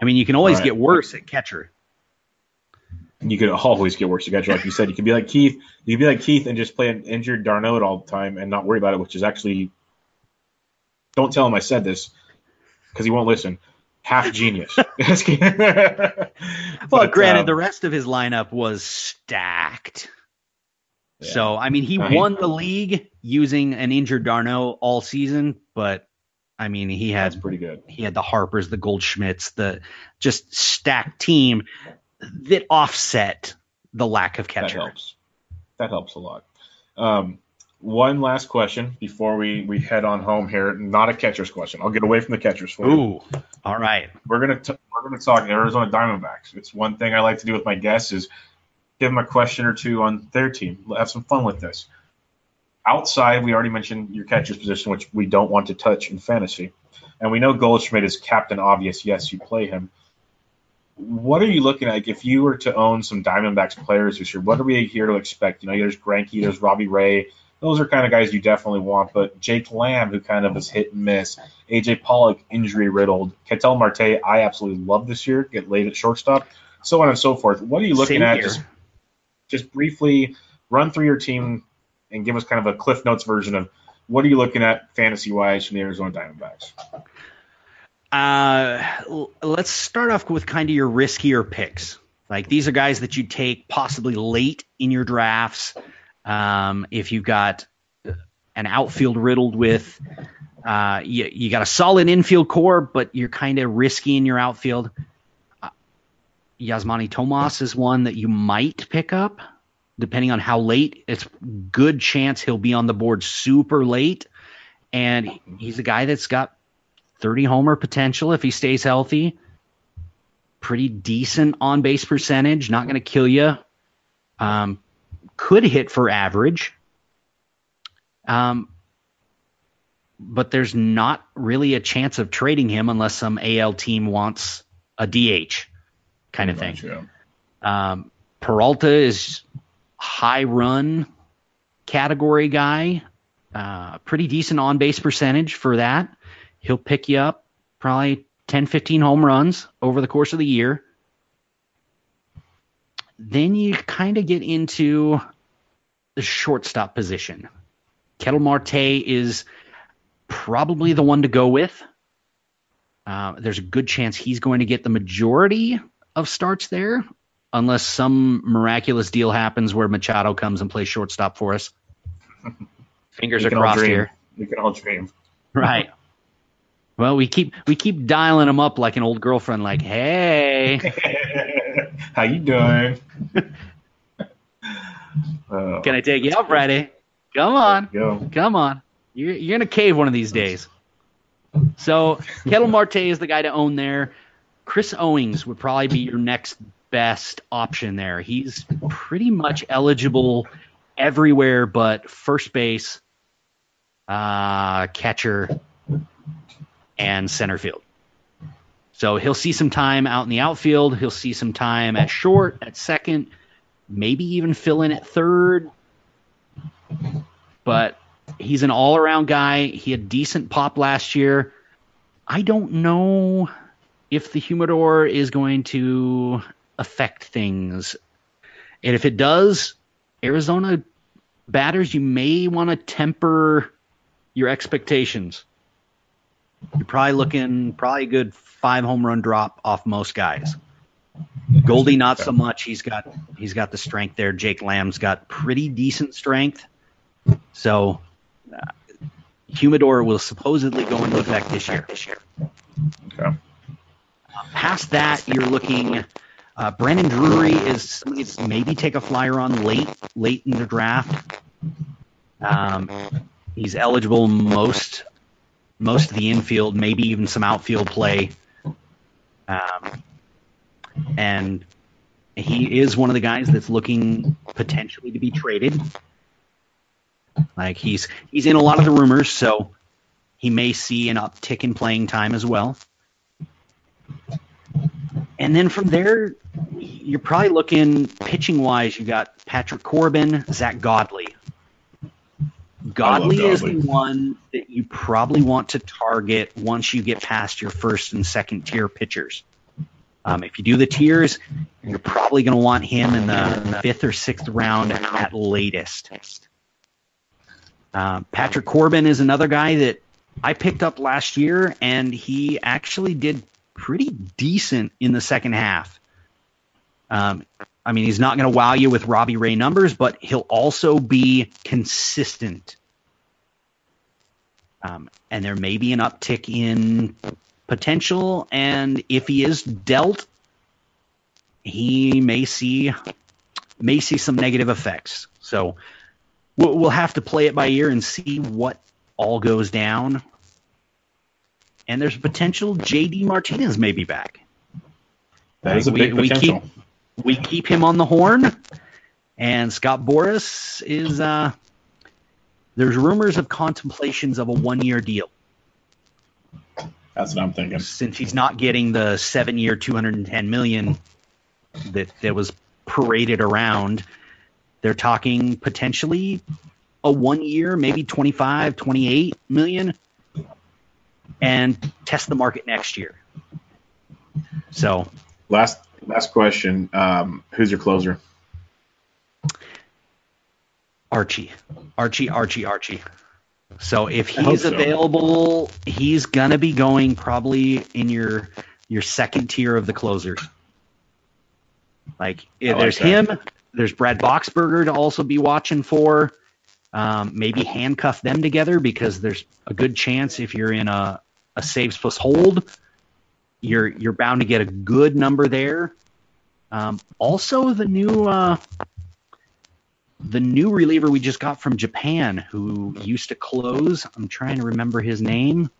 I mean, you can always Right. get worse at catcher. you could always get worse. at catcher, like you said, you could be like Keith. You could be like Keith and just play an injured d'Arnaud all the time and not worry about it, which is actually. Don't tell him I said this, because he won't listen. Half genius. well, granted, um, the rest of his lineup was stacked. Yeah. So, I mean, he won the league using an injured d'Arnaud all season, but I mean, he had pretty good. He had the Harpers, the Goldschmidts, the just stacked team that offset the lack of catcher. That helps. That helps a lot. Um, one last question before we, we head on home here. Not a catcher's question. I'll get away from the catchers for Ooh, you. all right. We're gonna t- we're gonna talk Arizona Diamondbacks. It's one thing I like to do with my guests is give them a question or two on their team. Have some fun with this. Outside, we already mentioned your catcher's position, which we don't want to touch in fantasy, and we know Goldschmidt is captain obvious. Yes, you play him. What are you looking at? Like if you were to own some Diamondbacks players this year, what are we here to expect? You know, there's Greinke, there's Robbie Ray those are kind of guys you definitely want. But Jake Lamb, who kind of is hit and miss, AJ Pollock, injury riddled, Ketel Marte, I absolutely love this year, get late at shortstop, so on and so forth. What are you looking Same at? Just, just briefly run through your team and give us kind of a Cliff Notes version of what are you looking at fantasy wise from the Arizona Diamondbacks? Uh, let's start off with kind of your riskier picks. Like these are guys that you take possibly late in your drafts um, if you've got an outfield riddled with, uh, you, you got a solid infield core, but you're kind of risky in your outfield. Uh, Yasmany Tomas is one that you might pick up, depending on how late. It's good chance he'll be on the board super late, and he's a guy that's got 30 homer potential if he stays healthy. Pretty decent on base percentage, not going to kill you. Um, could hit for average. Um, but there's not really a chance of trading him unless some AL team wants a DH kind of thing. Yeah. Um, Peralta is high run category guy, uh, pretty decent on base percentage for that. He'll pick you up probably 10, 15 home runs over the course of the year. Then you kind of get into the shortstop position. Ketel Marte is probably the one to go with. Uh, there's a good chance he's going to get the majority of starts there, unless some miraculous deal happens where Machado comes and plays shortstop for us. Fingers are crossed here. We can all dream. Right. Well, we keep we keep dialing him up like an old girlfriend, like, "Hey, how you doing?" Uh, Can I take you out Friday? Come on. Go. Come on. You're, you're in a cave one of these days. So Ketel Marte is the guy to own there. Chris Owings would probably be your next best option there. He's pretty much eligible everywhere but first base, uh, catcher, and center field. So he'll see some time out in the outfield. He'll see some time at short, at second, maybe even fill in at third. But he's an all around guy. He had decent pop last year. I don't know if the humidor is going to affect things. And if it does, Arizona batters, you may want to temper your expectations. You're probably looking probably a good five home run drop off most guys. Goldie not so much. He's got he's got the strength there. Jake Lamb's got pretty decent strength. So uh, humidor will supposedly go into effect this year. This year. Okay. Uh, past that, you're looking. Uh, Brandon Drury is maybe take a flyer on late late in the draft. Um, he's eligible most most of the infield, maybe even some outfield play. Um, and he is one of the guys that's looking potentially to be traded. Like he's he's in a lot of the rumors, so he may see an uptick in playing time as well. And then from there, you're probably looking pitching wise. You got Patrick Corbin, Zack Godley. Godley, Godley is the one that you probably want to target once you get past your first and second tier pitchers. Um, if you do the tiers, you're probably going to want him in the fifth or sixth round at latest. Uh, Patrick Corbin is another guy that I picked up last year, and he actually did pretty decent in the second half. Um, I mean, he's not going to wow you with Robbie Ray numbers, but he'll also be consistent. Um, and there may be an uptick in potential, and if he is dealt, he may see may see some negative effects. So we'll, we'll have to play it by ear and see what all goes down. And there's potential JD Martinez may be back. That is a big we, potential. We keep, we keep him on the horn, and Scott Boras is. Uh, there's rumors of contemplations of a one-year deal. That's what I'm thinking. Since he's not getting the seven-year, 210 million that that was paraded around, they're talking potentially a one-year, maybe 25, 28 million, and test the market next year. So, last last question: um, Who's your closer? Archie, Archie, Archie, Archie. So if he's so. available, he's gonna be going probably in your your second tier of the closers. Like, like there's that. him, there's Brad Boxberger to also be watching for. Um, maybe handcuff them together because there's a good chance if you're in a, a saves plus hold, you're you're bound to get a good number there. Um, also, the new uh, the new reliever we just got from Japan, who used to close. I'm trying to remember his name.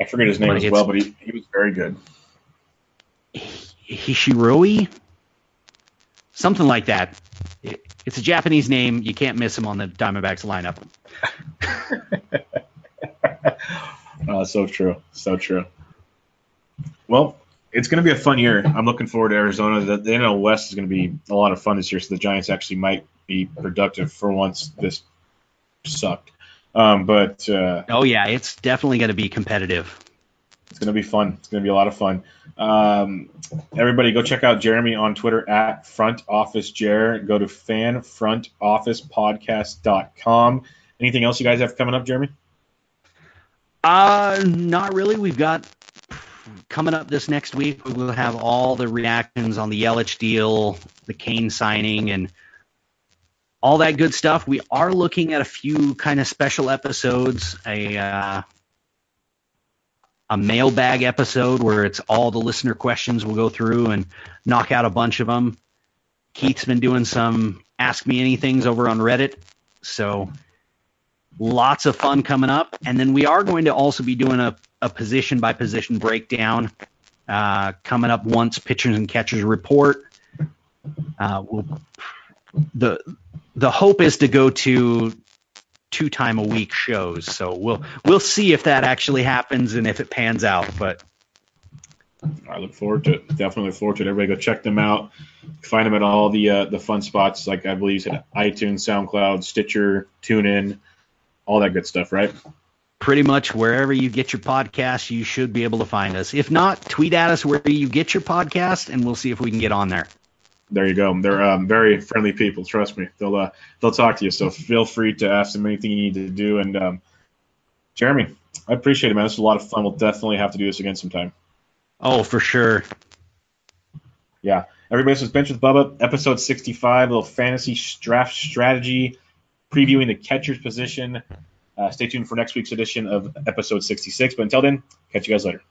I forget his name but as well, but he, he was very good. Hishiroi, something like that. It, it's a Japanese name. You can't miss him on the Diamondbacks lineup. oh, so true. So true. Well, it's going to be a fun year. I'm looking forward to Arizona. The, the NL West is going to be a lot of fun this year, so the Giants actually might be productive for once this sucked. Um, but uh, oh yeah, it's definitely going to be competitive. It's going to be fun. It's going to be a lot of fun. Um, everybody, go check out Jeremy on Twitter at Front Office Jer. Go to fanfrontofficepodcast.com. Anything else you guys have coming up, Jeremy? Uh, not really. We've got coming up this next week. We will have all the reactions on the Yelich deal, the Cain signing, and all that good stuff. We are looking at a few kind of special episodes, a uh, a mailbag episode where it's all the listener questions. We'll go through and knock out a bunch of them. Keith's been doing some Ask Me Anythings over on Reddit, so lots of fun coming up. And then we are going to also be doing a, a position by position breakdown uh, coming up once pitchers and catchers report. Uh, we'll the the hope is to go to two time a week shows. So we'll we'll see if that actually happens and if it pans out. But I look forward to it. Definitely look forward to it. Everybody go check them out. Find them at all the uh, the fun spots, like I believe you said, iTunes, SoundCloud, Stitcher, TuneIn, all that good stuff, right? Pretty much wherever you get your podcast, you should be able to find us. If not, tweet at us where you get your podcast, and we'll see if we can get on there there you go. They're um, very friendly people. Trust me, they'll uh, they'll talk to you. So feel free to ask them anything you need to do. And um, Jeremy, I appreciate it, man. This was a lot of fun. We'll definitely have to do this again sometime. Oh, for sure. Yeah. Everybody, this was Bench with Bubba, episode 65, a little fantasy draft strategy, previewing the catcher's position. Uh, stay tuned for next week's edition of episode 66. But until then, catch you guys later.